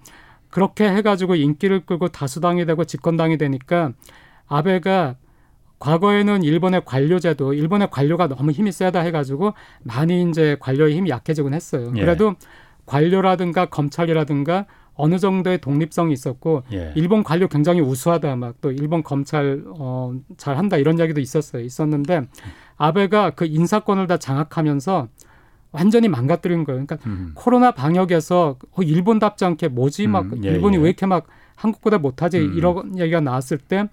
그렇게 해가지고 인기를 끌고 다수당이 되고 집권당이 되니까 아베가 과거에는 일본의 관료제도, 일본의 관료가 너무 힘이 세다 해가지고 많이 이제 관료의 힘이 약해지곤 했어요. 예. 그래도 관료라든가 검찰이라든가 어느 정도의 독립성이 있었고 예. 일본 관료 굉장히 우수하다 막 또 일본 검찰 어 잘한다 이런 이야기도 있었어요. 있었는데 아베가 그 인사권을 다 장악하면서 완전히 망가뜨린 거예요. 그러니까 음. 코로나 방역에서 어, 일본 답지 않게 뭐지 막 음, 예, 일본이 예. 왜 이렇게 막 한국보다 못하지 음. 이런 얘기가 나왔을 때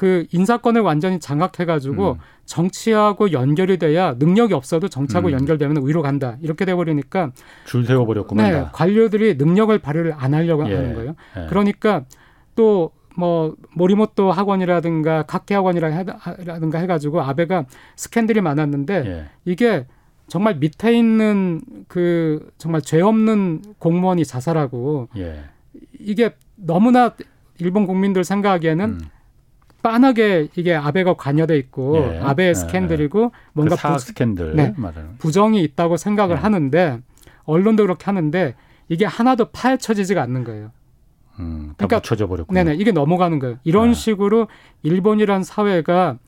그 인사권을 완전히 장악해가지고 음. 정치하고 연결이 돼야 능력이 없어도 정치하고 음. 연결되면 위로 간다 이렇게 돼버리니까 줄 세워버렸구만. 네, 다. 관료들이 능력을 발휘를 안 하려고 예. 하는 거예요. 예. 그러니까 또 뭐 모리모토 학원이라든가 각계 학원이라든가 해가지고 아베가 스캔들이 많았는데 예. 이게 정말 밑에 있는 그 정말 죄 없는 공무원이 자살하고 예. 이게 너무나 일본 국민들 생각하기에는 음. 빤하게 이게 아베가 관여돼 있고 예. 아베의 예, 스캔들이고 뭔가 그 부, 스캔들 네. 부정이 있다고 생각을 네. 하는데 언론도 그렇게 하는데 이게 하나도 파헤쳐지지가 않는 거예요. 음, 다 그러니까- 버렸군요. 네네 이게 넘어가는 거예요. 이런 네. 식으로 일본이란 사회가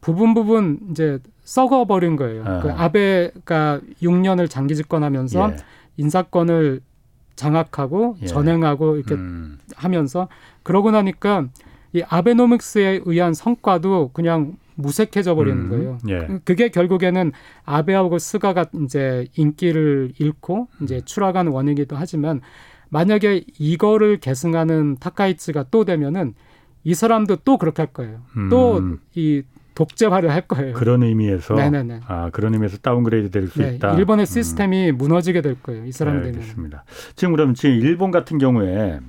부분 부분 이제 썩어버린 거예요. 아. 그 아베가 6년을 장기 집권하면서 예. 인사권을 장악하고 예. 전행하고 이렇게 음. 하면서 그러고 나니까 이 아베노믹스에 의한 성과도 그냥 무색해져 버리는 음. 거예요. 예. 그게 결국에는 아베하고 스가가 이제 인기를 잃고 이제 추락한 원인이기도 하지만 만약에 이거를 계승하는 타카이치가 또 되면은 이 사람도 또 그렇게 할 거예요. 음. 또 이 독재화를 할 거예요. 그런 의미에서 네네네. 아 그런 의미에서 downgrade 될 수 네, 있다. 일본의 음. 시스템이 무너지게 될 거예요. 이 사람 되면. 알겠습니다. 지금 그럼 지금 일본 같은 경우에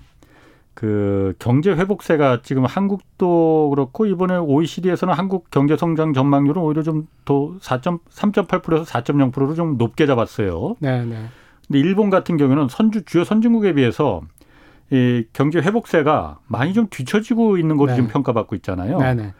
그 경제 회복세가 지금 한국도 그렇고 이번에 OECD에서는 한국 경제 성장 전망률은 오히려 좀 더 4.3.8%에서 4.0%로 좀 높게 잡았어요. 네 네. 근데 일본 같은 경우는 선주 주요 선진국에 비해서 이 경제 회복세가 많이 좀 뒤처지고 있는 걸로 네. 지금 평가받고 있잖아요. 네 네.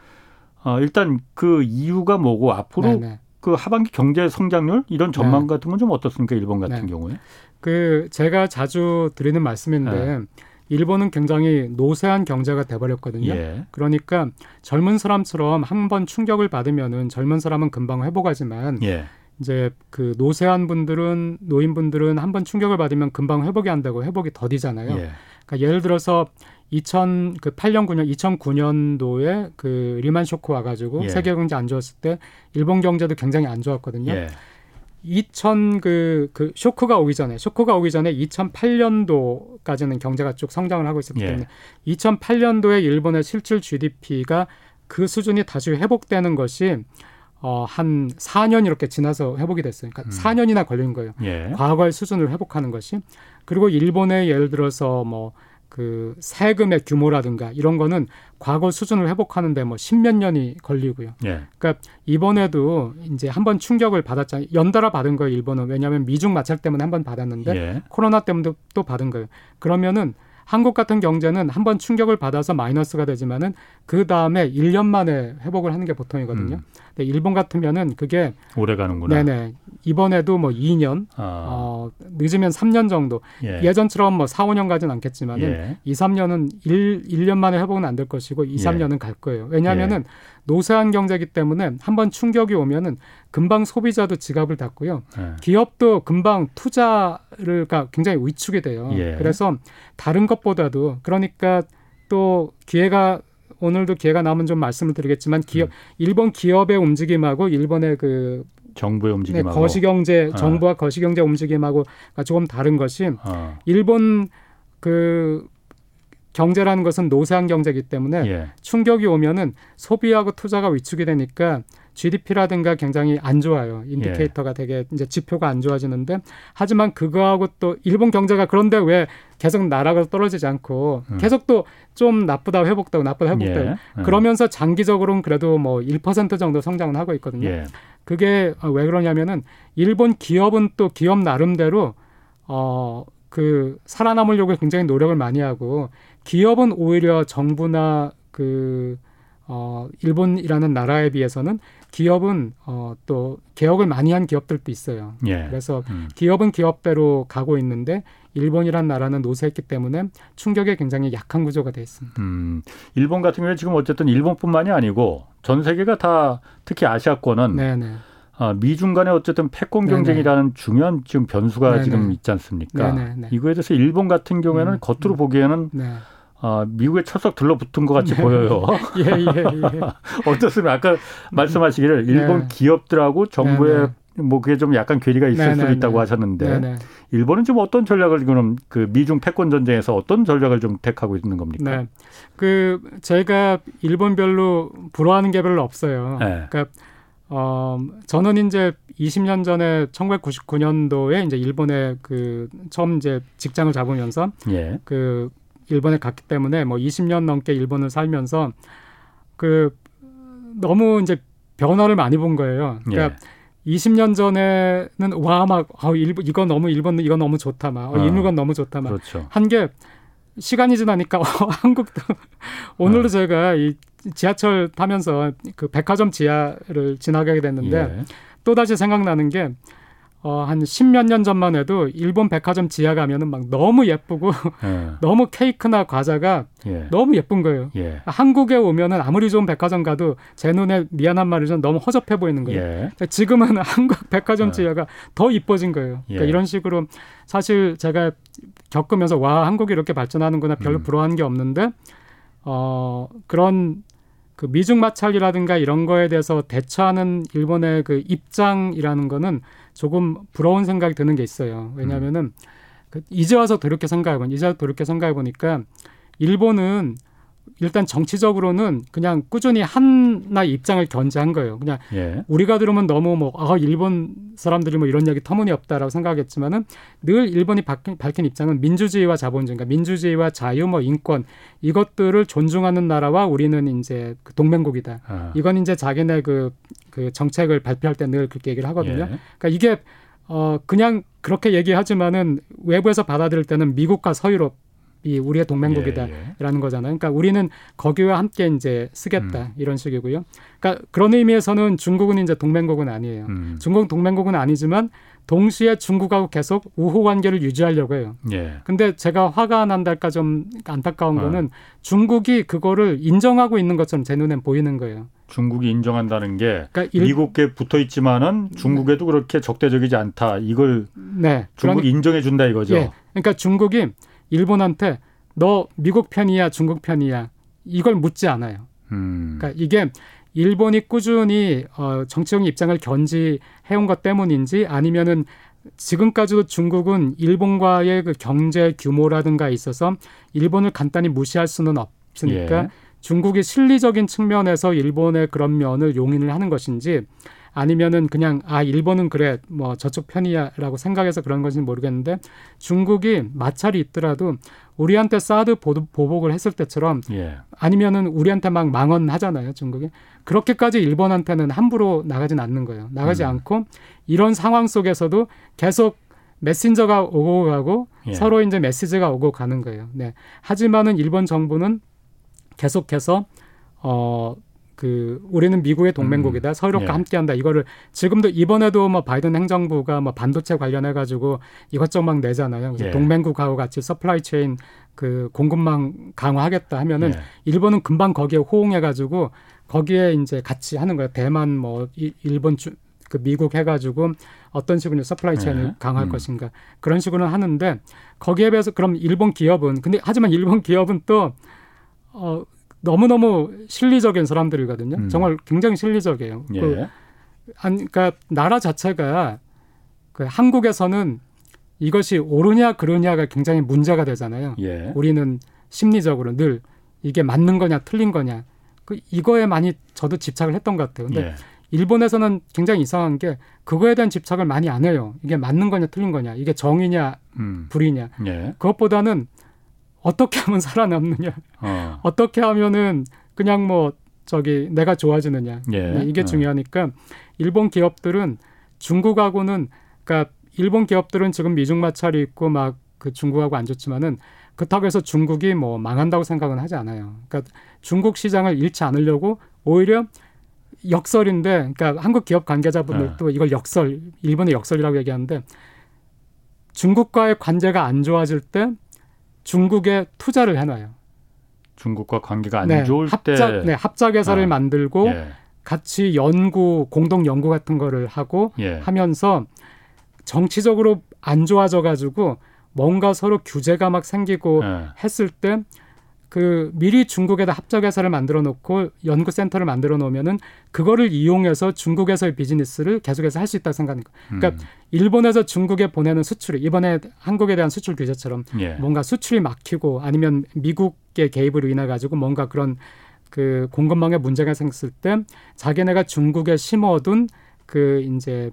어, 일단 그 이유가 뭐고 앞으로 네네. 그 하반기 경제 성장률 이런 전망 네. 같은 건 좀 어떻습니까? 일본 같은 네. 경우에? 그 제가 자주 드리는 말씀인데 일본은 굉장히 노쇠한 경제가 돼버렸거든요. 예. 그러니까 젊은 사람처럼 한 번 충격을 받으면은 젊은 사람은 금방 회복하지만 예. 이제 그 노쇠한 분들은 노인분들은 한 번 충격을 받으면 금방 회복이 안 되고 회복이 더디잖아요. 예. 그러니까 예를 들어서 2000그 8년 9년 2009년도에 그 리만 쇼크 와가지고 예. 세계 경제 안 좋았을 때 일본 경제도 굉장히 안 좋았거든요. 예. 2000 그, 그 쇼크가 오기 전에 쇼크가 오기 전에 2008년도까지는 경제가 쭉 성장을 하고 있었기 예. 때문에 2008년도에 일본의 실질 GDP가 그 수준이 다시 회복되는 것이 어, 한 4년 이렇게 지나서 회복이 됐어요. 그러니까 음. 4년이나 걸린 거예요. 예. 과거의 수준을 회복하는 것이 그리고 일본의 예를 들어서 뭐 그 세금의 규모라든가 이런 거는 과거 수준을 회복하는데 뭐 십몇 년이 걸리고요. 예. 그러니까 이번에도 이제 한 번 충격을 받았잖아요. 연달아 받은 거예요, 일본은. 왜냐하면 미중 마찰 때문에 한 번 받았는데 예. 코로나 때문에 또 받은 거예요. 그러면은 한국 같은 경제는 한 번 충격을 받아서 마이너스가 되지만은 그 다음에 1년 만에 회복을 하는 게 보통이거든요. 음. 근데 일본 같으면은 그게 오래 가는구나. 네네 이번에도 뭐 2년 아. 어, 늦으면 3년 정도 예. 예. 전처럼뭐 4, 5년 가진 않겠지만은 예. 2, 3년은 1, 1년 만에 회복은 안 될 것이고 2, 예. 3년은 갈 거예요. 왜냐하면은 노쇠한 경제이기 때문에 한번 충격이 오면은 금방 소비자도 지갑을 닫고요. 예. 기업도 금방 투자를 가 굉장히 위축이 돼요. 예. 그래서 다른 것보다도 그러니까 또 기회가 오늘도 기회가 나면 좀 말씀을 드리겠지만 기업 음. 일본 기업의 움직임하고 일본의 그 정부의 네, 움직임하고 거시경제 아. 정부와 거시경제 움직임하고 조금 다른 것이 어. 일본 그 경제라는 것은 노쇠한 경제이기 때문에 예. 충격이 오면은 소비하고 투자가 위축이 되니까 GDP라든가 굉장히 안 좋아요. 인디케이터가 예. 되게 이제 지표가 안 좋아지는데 하지만 그거하고 또 일본 경제가 그런데 왜 계속 나라가 떨어지지 않고 음. 계속 또 좀 나쁘다 회복되고 나쁘다 회복되고 예. 예. 그러면서 장기적으로는 그래도 뭐 1% 정도 성장은 하고 있거든요. 예. 그게 왜 그러냐면은 일본 기업은 또 기업 나름대로 어 그 살아남으려고 굉장히 노력을 많이 하고 기업은 오히려 정부나 그 어, 일본이라는 나라에 비해서는 기업은 어, 또 개혁을 많이 한 기업들도 있어요. 예. 그래서 음. 기업은 기업대로 가고 있는데 일본이란 나라는 노쇠했기 때문에 충격에 굉장히 약한 구조가 돼 있습니다. 음, 일본 같은 경우에 지금 어쨌든 일본뿐만이 아니고 전 세계가 다 특히 아시아권은 네네. 아, 미중 간의 어쨌든 패권 경쟁이라는 네네. 중요한 지금 변수가 네네. 지금 있지 않습니까? 네네. 이거에 대해서 일본 같은 경우에는 음, 겉으로 음. 보기에는 네. 아, 미국에 철석 들러붙은 것 같이 네. 보여요. 예, 예, 예. 어떻습니까? 아까 말씀하시기를 일본 네. 기업들하고 정부의 네, 네. 뭐 그게 좀 약간 괴리가 있을 네, 수 네, 있다고 하셨는데 일본은 지금 어떤 전략을 지금 그 미중 패권 전쟁에서 어떤 전략을 좀 택하고 있는 겁니까? 네. 그 제가 일본별로 부러워하는 게 별로 없어요. 그러니까 어 저는 이제 20년 전에 1999년도에 이제 일본에 그 처음 이제 직장을 잡으면서 예. 그 일본에 갔기 때문에 뭐 20년 넘게 일본을 살면서 그 너무 이제 변화를 많이 본 거예요. 그러니까 예. 20년 전에는 와막 아, 일본 이거 너무 일본 이거 너무 좋다 막 어, 이 물건 너무 좋다 막 그렇죠. 한게 시간이 지나니까 어, 한국도 오늘도 어. 제가 이 지하철 타면서 그 백화점 지하를 지나가게 됐는데 예. 또 다시 생각나는 게 어, 한 십몇 년 전만 해도 일본 백화점 지하 가면은 막 너무 예쁘고 예. 너무 케이크나 과자가 예. 너무 예쁜 거예요. 예. 한국에 오면은 아무리 좋은 백화점 가도 제 눈에 미안한 말이죠. 너무 허접해 보이는 거예요. 예. 그러니까 지금은 한국 백화점 예. 지하가 더 이뻐진 거예요. 그러니까 예. 이런 식으로 사실 제가 겪으면서 와 한국이 이렇게 발전하는구나 별로 음. 부러워하는 게 없는데 어, 그런 그 미중 마찰이라든가 이런 거에 대해서 대처하는 일본의 그 입장이라는 거는 조금 부러운 생각이 드는 게 있어요. 왜냐하면은 음. 그 이제 와서 돌이켜 생각해 보니 이제 와서 돌이켜 생각해 보니까 일본은 일단 정치적으로는 그냥 꾸준히 한나 입장을 견제한 거예요. 그냥 예. 우리가 들으면 너무 뭐 아, 일본 사람들이 뭐 이런 얘기 터무니없다라고 생각하겠지만은 늘 일본이 밝힌, 밝힌 입장은 민주주의와 자본주의, 그러니까 민주주의와 자유, 뭐 인권 이것들을 존중하는 나라와 우리는 이제 그 동맹국이다. 아. 이건 이제 자기네 그, 그 정책을 발표할 때 늘 그렇게 얘기를 하거든요. 예. 그러니까 이게 어 그냥 그렇게 얘기하지만은 외부에서 받아들일 때는 미국과 서유럽 이 우리의 동맹국이다라는 예, 예. 거잖아요. 그러니까 우리는 거기와 함께 이제 쓰겠다 음. 이런 식이고요. 그러니까 그런 의미에서는 중국은 이제 동맹국은 아니에요. 음. 중국 동맹국은 아니지만 동시에 중국하고 계속 우호 관계를 유지하려고 해요. 예. 근데 제가 화가 난달까 좀 안타까운 어. 거는 중국이 그거를 인정하고 있는 것처럼 제 눈엔 보이는 거예요. 중국이 인정한다는 게 그러니까 일... 미국에 붙어 있지만은 중국에도 그렇게 적대적이지 않다. 이걸 네. 중국이 그러니... 인정해 준다 이거죠. 예. 그러니까 중국이 일본한테 너 미국 편이야 중국 편이야 이걸 묻지 않아요. 음. 그러니까 이게 일본이 꾸준히 어, 정치적 입장을 견지해온 것 때문인지 아니면은 지금까지도 중국은 일본과의 그 경제 규모라든가 있어서 일본을 간단히 무시할 수는 없으니까 예. 중국이 실리적인 측면에서 일본의 그런 면을 용인을 하는 것인지 아니면은 그냥 아 일본은 그래 뭐 저쪽 편이야라고 생각해서 그런 건지는 모르겠는데 중국이 마찰이 있더라도 우리한테 사드 보복을 했을 때처럼 예. 아니면은 우리한테 막 망언하잖아요 중국이 그렇게까지 일본한테는 함부로 나가진 않는 거예요 나가지 음. 않고 이런 상황 속에서도 계속 메신저가 오고 가고 예. 서로 이제 메시지가 오고 가는 거예요. 네. 하지만은 일본 정부는 계속해서 어 그 우리는 미국의 동맹국이다. 음. 서유럽과 예. 함께한다. 이거를 지금도 이번에도 뭐 바이든 행정부가 뭐 반도체 관련해 가지고 이것저것 막 내잖아요. 그래서 예. 동맹국하고 같이 supply chain 그 공급망 강화하겠다 하면은 예. 일본은 금방 거기에 호응해 가지고 거기에 이제 같이 하는 거예요. 대만 뭐 일본 주, 그 미국 해 가지고 어떤 식으로 supply chain을 네. 강화할 음. 것인가 그런 식으로 하는데 거기에 비해서 그럼 일본 기업은 근데 하지만 일본 기업은 또 어, 너무너무 실리적인 사람들이거든요. 음. 정말 굉장히 실리적이에요. 예. 그, 그러니까 나라 자체가 그 한국에서는 이것이 옳으냐 그르냐가 굉장히 문제가 되잖아요. 예. 우리는 심리적으로 늘 이게 맞는 거냐 틀린 거냐 그 이거에 많이 저도 집착을 했던 것 같아요. 근데 예. 일본에서는 굉장히 이상한 게 그거에 대한 집착을 많이 안 해요. 이게 맞는 거냐 틀린 거냐, 이게 정이냐 음. 불이냐. 예. 그것보다는 어떻게 하면 살아남느냐, 어. 어떻게 하면은 그냥 뭐 저기 내가 좋아지느냐 예. 네, 이게 어. 중요하니까 일본 기업들은 중국하고는 그러니까 일본 기업들은 지금 미중 마찰이 있고 막 그 중국하고 안 좋지만은 그렇다고 해서 중국이 뭐 망한다고 생각은 하지 않아요. 그러니까 중국 시장을 잃지 않으려고 오히려 역설인데 그러니까 한국 기업 관계자분들도 이걸 역설 일본의 역설이라고 얘기하는데 중국과의 관계가 안 좋아질 때 중국에 투자를 해놔요. 중국과 관계가 안 네, 좋을 합작, 때 네, 합작 회사를 아, 만들고 예. 같이 연구, 공동 연구 같은 거를 하고 예. 하면서 정치적으로 안 좋아져 가지고 뭔가 서로 규제가 막 생기고 예. 했을 때 그 미리 중국에다 합작 회사를 만들어 놓고 연구 센터를 만들어 놓으면은 그거를 이용해서 중국에서의 비즈니스를 계속해서 할 수 있다고 생각하니까. 그러니까 음. 일본에서 중국에 보내는 수출이 이번에 한국에 대한 수출 규제처럼 예. 뭔가 수출이 막히고 아니면 미국의 개입으로 인해 가지고 뭔가 그런 그 공급망에 문제가 생겼을 때 자기네가 중국에 심어둔 그 이제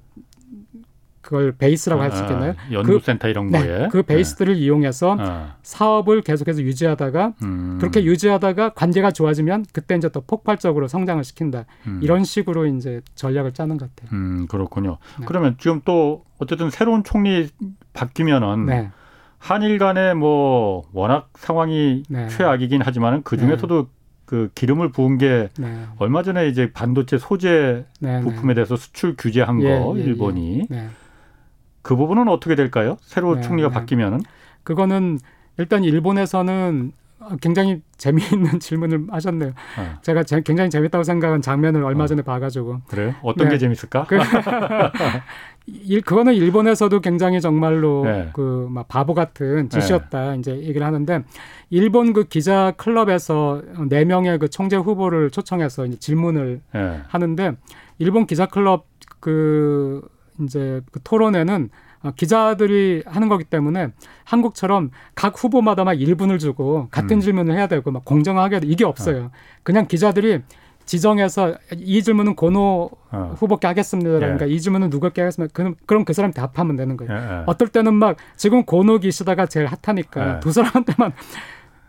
그걸 베이스라고 할 수 있겠나요? 아, 연구센터 이런 거에 네, 그 베이스들을 이용해서 예. 아, 사업을 계속해서 유지하다가 음. 그렇게 유지하다가 관계가 좋아지면 그때 이제 더 폭발적으로 성장을 시킨다. 음. 이런 식으로 이제 전략을 짜는 것 같아요. 음 그렇군요. 네. 그러면 지금 또 어쨌든 새로운 총리 바뀌면은 네. 한일 간에 뭐 워낙 상황이 네. 최악이긴 하지만은 그 중에서도 그 기름을 부은 게 네. 얼마 전에 이제 반도체 소재 네. 부품에 대해서 수출 규제한 예, 거 예, 예. 일본이 네. 그 부분은 어떻게 될까요? 새로 네, 총리가 네. 바뀌면은 그거는 일단 일본에서는 굉장히 재미있는 질문을 하셨네요. 아, 제가 제- 굉장히 재밌다고 생각한 장면을 얼마 어. 전에 봐가지고 그래요? 어떤 네. 게 재밌을까? 그- 일, 그거는 일본에서도 굉장히 정말로 네. 그막 바보 같은 짓이었다 이제 얘기를 하는데 일본 그 기자 클럽에서 네 명의 그 총재 후보를 초청해서 이제 질문을 예. 하는데 일본 기자 클럽 그 이제 그 토론회는 어, 기자들이 하는 거기 때문에 한국처럼 각 후보마다 막 1분을 주고 같은 음. 질문을 해야 되고 막 공정하게 이게 없어요. 그냥 기자들이 지정해서 이 질문은 고노 어. 후보께 하겠습니다. 예. 그러니까 이 질문은 누구께 하겠습니다. 그럼 그럼 그 사람이 답하면 되는 거예요. 예, 예. 어떨 때는 막 지금 고노 기시다가 제일 핫하니까 예. 두 사람한테만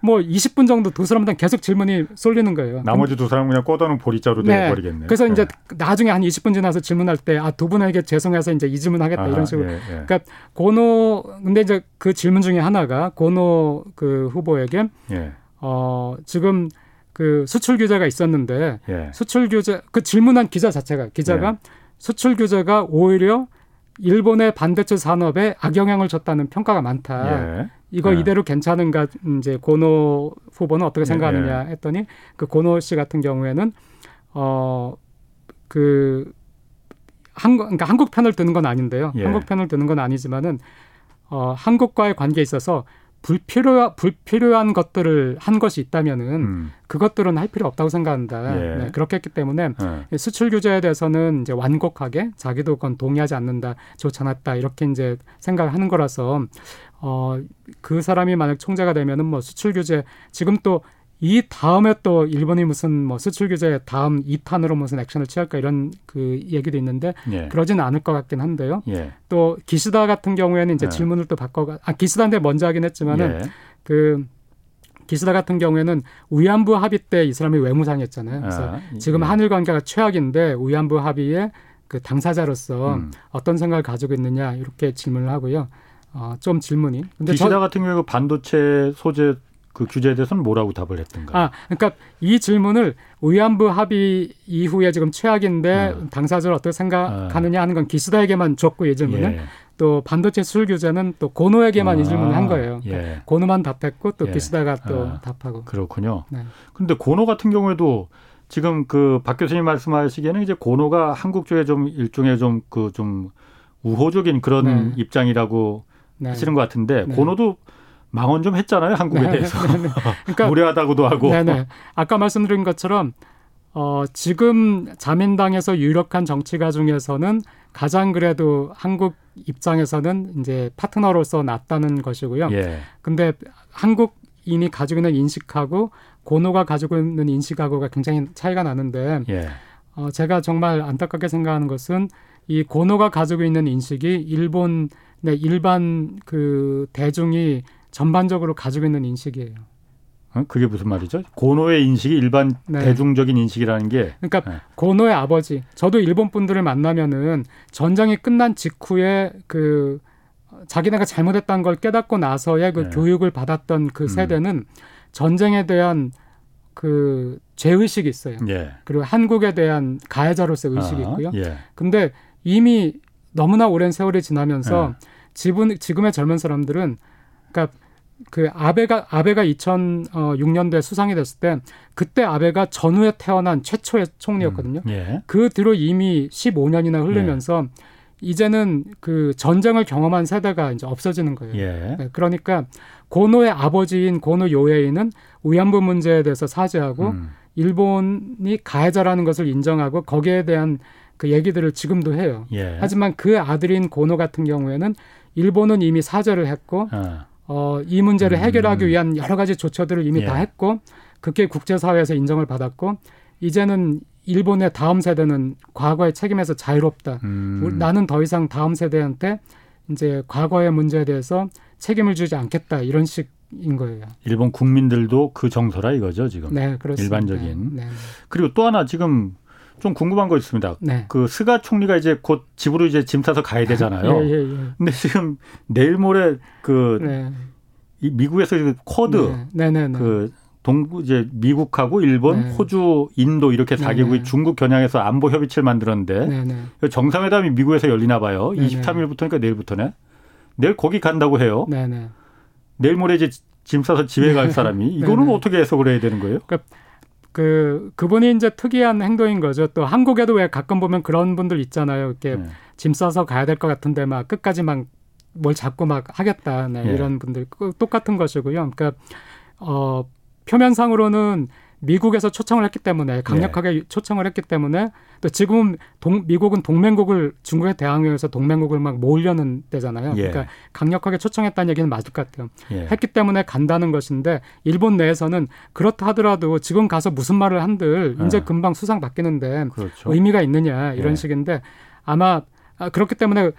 뭐 20분 정도 두 사람한테 계속 질문이 쏠리는 거예요. 나머지 두 사람 그냥 꽂아놓은 보리자루 네. 돼버리겠네. 그래서 이제 나중에 한 20분 지나서 질문할 때 아 두 분에게 죄송해서 이제 이 질문 하겠다 이런 식으로. 예, 예. 그러니까 고노 근데 이제 그 질문 중에 하나가 고노 그 후보에게 예, 어 지금 그 수출 규제가 있었는데 예. 수출 규제 그 질문한 기자 자체가 기자가 네. 수출 규제가 오히려 일본의 반도체 산업에 악영향을 줬다는 평가가 많다. 예. 이거 네. 이대로 괜찮은가 이제 고노 후보는 어떻게 예, 생각하느냐 했더니 그 고노 씨 같은 경우에는 어그 한국 그러니까 한국 편을 드는 건 아닌데요. 예. 한국 편을 드는 건 아니지만은 어 한국과의 관계에 있어서 불필요 불필요한 것들을 한 것이 있다면은 음, 그것들은 할 필요 없다고 생각한다. 예. 네, 그렇게 했기 때문에 예. 수출 규제에 대해서는 이제 완곡하게 자기도 그건 동의하지 않는다, 좋지 않았다 이렇게 이제 생각을 하는 거라서 어그 사람이 만약 총재가 되면은 뭐 수출 규제 지금 또 이 다음에 또 일본이 무슨 뭐 수출 규제 다음 2탄으로 무슨 액션을 취할까 이런 그 얘기도 있는데 예. 그러진 않을 것 같긴 한데요. 예. 또 기시다 같은 경우에는 이제 네. 질문을 또 바꿔가 아 기시다인데 먼저 하긴 했지만은 예. 그 기시다 같은 경우에는 위안부 합의 때 이 사람이 외무상이었잖아요. 그래서 아, 지금 예. 한일 관계가 최악인데 위안부 합의의 그 당사자로서 음. 어떤 생각을 가지고 있느냐 이렇게 질문을 하고요. 어, 좀 질문이. 근데 기시다 저, 같은 경우 그 반도체 소재 그 규제에 대해서는 뭐라고 답을 했던가? 아, 그러니까 이 질문을 위안부 합의 이후에 지금 최악인데 아. 당사자를 어떻게 생각하느냐 하는 건 기시다에게만 줬고 이 질문을 예. 또 반도체 수출 규제는 또 고노에게만 이 질문을 한 아, 거예요. 그러니까 예. 고노만 답했고 또 예. 기시다가 또 아. 답하고. 그렇군요. 네. 근데 고노 같은 경우에도 지금 그 박 교수님 말씀하시기에는 이제 고노가 한국 쪽에 좀 일종의 좀 그좀 우호적인 그런 네. 입장이라고 네. 하시는 것 같은데 네. 고노도 망언 좀 했잖아요 한국에 네, 대해서 네, 네. 그러니까 무례하다고도 하고 네네. 아까 말씀드린 것처럼 어, 지금 자민당에서 유력한 정치가 중에서는 가장 그래도 한국 입장에서는 이제 파트너로서 낫다는 것이고요. 예. 근데 한국인이 가지고 있는 인식하고 고노가 가지고 있는 인식하고가 굉장히 차이가 나는데 예. 어, 제가 정말 안타깝게 생각하는 것은 이 고노가 가지고 있는 인식이 일본의 일반 그 대중이 전반적으로 가지고 있는 인식이에요. 어? 그게 무슨 말이죠? 고노의 인식이 일반 네. 대중적인 인식이라는 게 그러니까 네. 고노의 아버지. 저도 일본 분들을 만나면은 전쟁이 끝난 직후에 그 자기네가 잘못했다는 걸 깨닫고 나서의 그 네. 교육을 받았던 그 음. 세대는 전쟁에 대한 그 죄의식이 있어요. 예. 그리고 한국에 대한 가해자로서의 의식이 아, 있고요. 예. 근데 이미 너무나 오랜 세월이 지나면서 네. 지금 지금의 젊은 사람들은 그러니까 그 아베가 아베가 2006년도에 수상이 됐을 때 그때 아베가 전후에 태어난 최초의 총리였거든요. 예. 그 뒤로 이미 15년이나 흐르면서 이제는 그 전쟁을 경험한 세대가 이제 없어지는 거예요. 예. 네, 그러니까 고노의 아버지인 고노 요에이는 위안부 문제에 대해서 사죄하고 음. 일본이 가해자라는 것을 인정하고 거기에 대한 그 얘기들을 지금도 해요. 예. 하지만 그 아들인 고노 같은 경우에는 일본은 이미 사죄를 했고 아, 어, 이 문제를 음. 해결하기 위한 여러 가지 조처들을 이미 예. 다 했고 그게 국제사회에서 인정을 받았고 이제는 일본의 다음 세대는 과거의 책임에서 자유롭다. 음. 나는 더 이상 다음 세대한테 이제 과거의 문제에 대해서 책임을 주지 않겠다 이런 식인 거예요. 일본 국민들도 그 정서라 이거죠 지금. 네, 그렇습니다. 일반적인. 네, 그리고 또 하나 지금 좀 궁금한 거 있습니다. 네. 그 스가 총리가 이제 곧 집으로 이제 짐 싸서 가야 되잖아요. 예, 예, 예. 근데 지금 내일 모레 그 네. 이 미국에서 그 쿼드 네, 네, 네. 그 동부 이제 미국하고 일본, 네. 호주, 인도 이렇게 네, 4개국이 네. 중국 겨냥해서 안보 협의체를 만들었는데 네, 네. 그 정상회담이 미국에서 열리나 봐요. 네, 네. 23일부터니까 내일부터네. 내일 거기 간다고 해요. 네, 네. 내일 모레 이제 짐 싸서 집에 갈 사람이 이거는 네. 어떻게 해석을 해야 되는 거예요? 그 그분이 이제 특이한 행동인 거죠. 또 한국에도 왜 가끔 보면 그런 분들 있잖아요. 이렇게 네. 짐 싸서 가야 될 것 같은데 막 끝까지 막 뭘 잡고 막 하겠다. 네, 예. 이런 분들 그 똑같은 것이고요. 그러니까 어 표면상으로는 미국에서 초청을 했기 때문에 강력하게 예. 초청을 했기 때문에 또 지금 동, 미국은 동맹국을 중국에 대항해 위해서 동맹국을 막 모으려는 때잖아요. 예. 그러니까 강력하게 초청했다는 얘기는 맞을 것 같아요. 예. 했기 때문에 간다는 것인데 일본 내에서는 그렇다 하더라도 지금 가서 무슨 말을 한들 이제 아. 금방 수상 바뀌는데 그렇죠. 의미가 있느냐 이런 예. 식인데 아마 아, 그렇기 때문에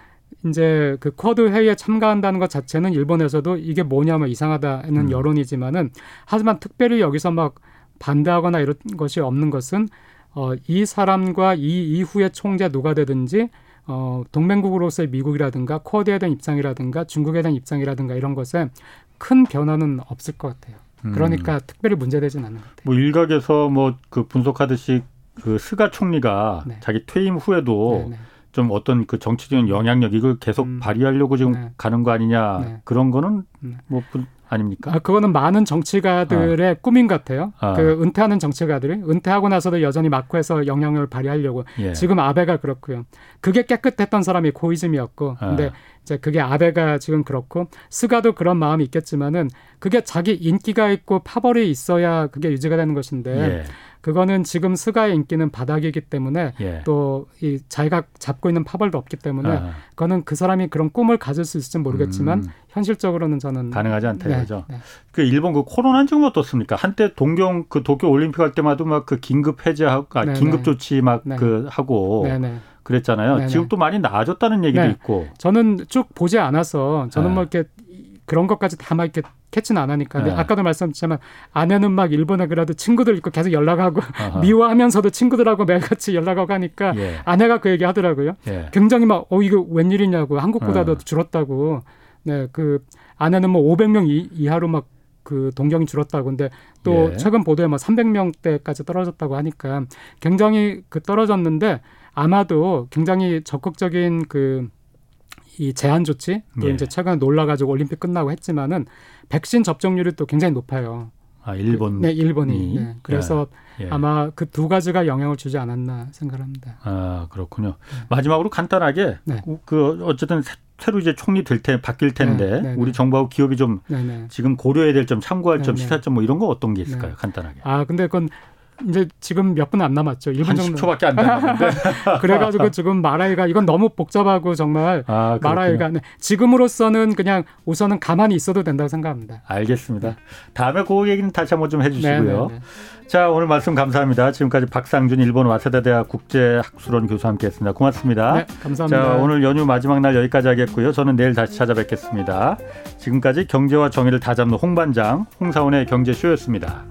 이제 그 쿼드 회의에 참가한다는 것 자체는 일본에서도 이게 뭐냐면 이상하다는 음. 여론이지만은 하지만 특별히 여기서 막 반대하거나 이런 것이 없는 것은 어, 이 사람과 이 이후의 총재 누가 되든지 어, 동맹국으로서의 미국이라든가 쿼드에 대한 입장이라든가 중국에 대한 입장이라든가 이런 것에 큰 변화는 없을 것 같아요. 음. 그러니까 특별히 문제되진 않는 것 같아요. 뭐 일각에서 뭐 그 분석하듯이 그 스가 총리가 네. 자기 퇴임 후에도 네, 네. 좀 어떤 그 정치적인 영향력 이걸 계속 음. 발휘하려고 지금 네. 가는 거 아니냐 네. 그런 거는 네. 뭐 분- 아닙니까? 아, 그거는 많은 정치가들의 꿈인 것 같아요. 아. 그 은퇴하는 정치가들이 은퇴하고 나서도 여전히 마크에서 영향을 발휘하려고 예. 지금 아베가 그렇고요. 그게 깨끗했던 사람이 고이즈미였고, 아. 근데 이제 그게 아베가 지금 그렇고 스가도 그런 마음이 있겠지만은 그게 자기 인기가 있고 파벌이 있어야 그게 유지가 되는 것인데 예. 그거는 지금 스가의 인기는 바닥이기 때문에 예. 또이 자기가 잡고 있는 파벌도 없기 때문에 아, 그거는 그 사람이 그런 꿈을 가질 수 있을지 모르겠지만 음, 현실적으로는 저는 가능하지 않다 네, 이거죠. 네. 그 일본 그 코로나는 지금 어떻습니까? 한때 동경 그 도쿄 올림픽 할 때마다 막 그 긴급 해제하고 아, 네, 긴급 네. 조치 막 네. 그 하고. 그랬잖아요. 네, 지금 네. 또 많이 나아졌다는 얘기도 네. 있고. 저는 쭉 보지 않아서 저는 네. 뭐 이렇게 그런 것까지 다 막 이렇게 캐치는 안 하니까. 근데 네. 아까도 말씀드렸지만 아내는 막 일본에 그래도 친구들 있고 계속 연락하고. 미워하면서도 친구들하고 매일같이 연락하고 하니까 예. 아내가 그 얘기 하더라고요. 예. 굉장히 막 어 이거 웬일이냐고 한국보다도 어. 줄었다고. 네, 그 아내는 뭐 500명 이, 이하로 막 그 동경이 줄었다고. 근데 또 예. 최근 보도에 뭐 300명대까지 떨어졌다고 하니까 굉장히 그 떨어졌는데 아마도 굉장히 적극적인 그 이 제한 조치 또 예. 이제 최근에 놀라가지고 올림픽 끝나고 했지만은 백신 접종률이 또 굉장히 높아요. 아 일본. 네, 일본이. 이? 네. 그래서 예. 아마 그 두 가지가 영향을 주지 않았나 생각합니다. 아 그렇군요. 마지막으로 간단하게 네. 그 어쨌든 새- 새로 이제 총리 될 테 바뀔 텐데 네, 네, 네. 우리 정부하고 기업이 좀. 지금 고려해야 될 점, 참고할 점, 네, 네. 시사점 뭐 이런 거 어떤 게 있을까요? 네. 간단하게. 아 근데 그건 이제 지금 몇 분 안 남았죠. 1분 한 정도. 10초밖에 안 남았는데. 그래가지고 지금 말하기가 이건 너무 복잡하고 정말 아, 말하기가 네. 지금으로서는 그냥 우선은 가만히 있어도 된다고 생각합니다. 알겠습니다. 다음에 그 얘기는 다시 한번 좀 해주시고요. 네, 네, 네. 자 오늘 말씀 감사합니다. 지금까지 박상준 일본 와세다 대학 국제학술원 교수 함께했습니다. 고맙습니다. 네, 감사합니다. 자 오늘 연휴 마지막 날 여기까지 하겠고요. 저는 내일 다시 찾아뵙겠습니다. 지금까지 경제와 정의를 다잡는 홍반장 홍사원의 경제쇼였습니다.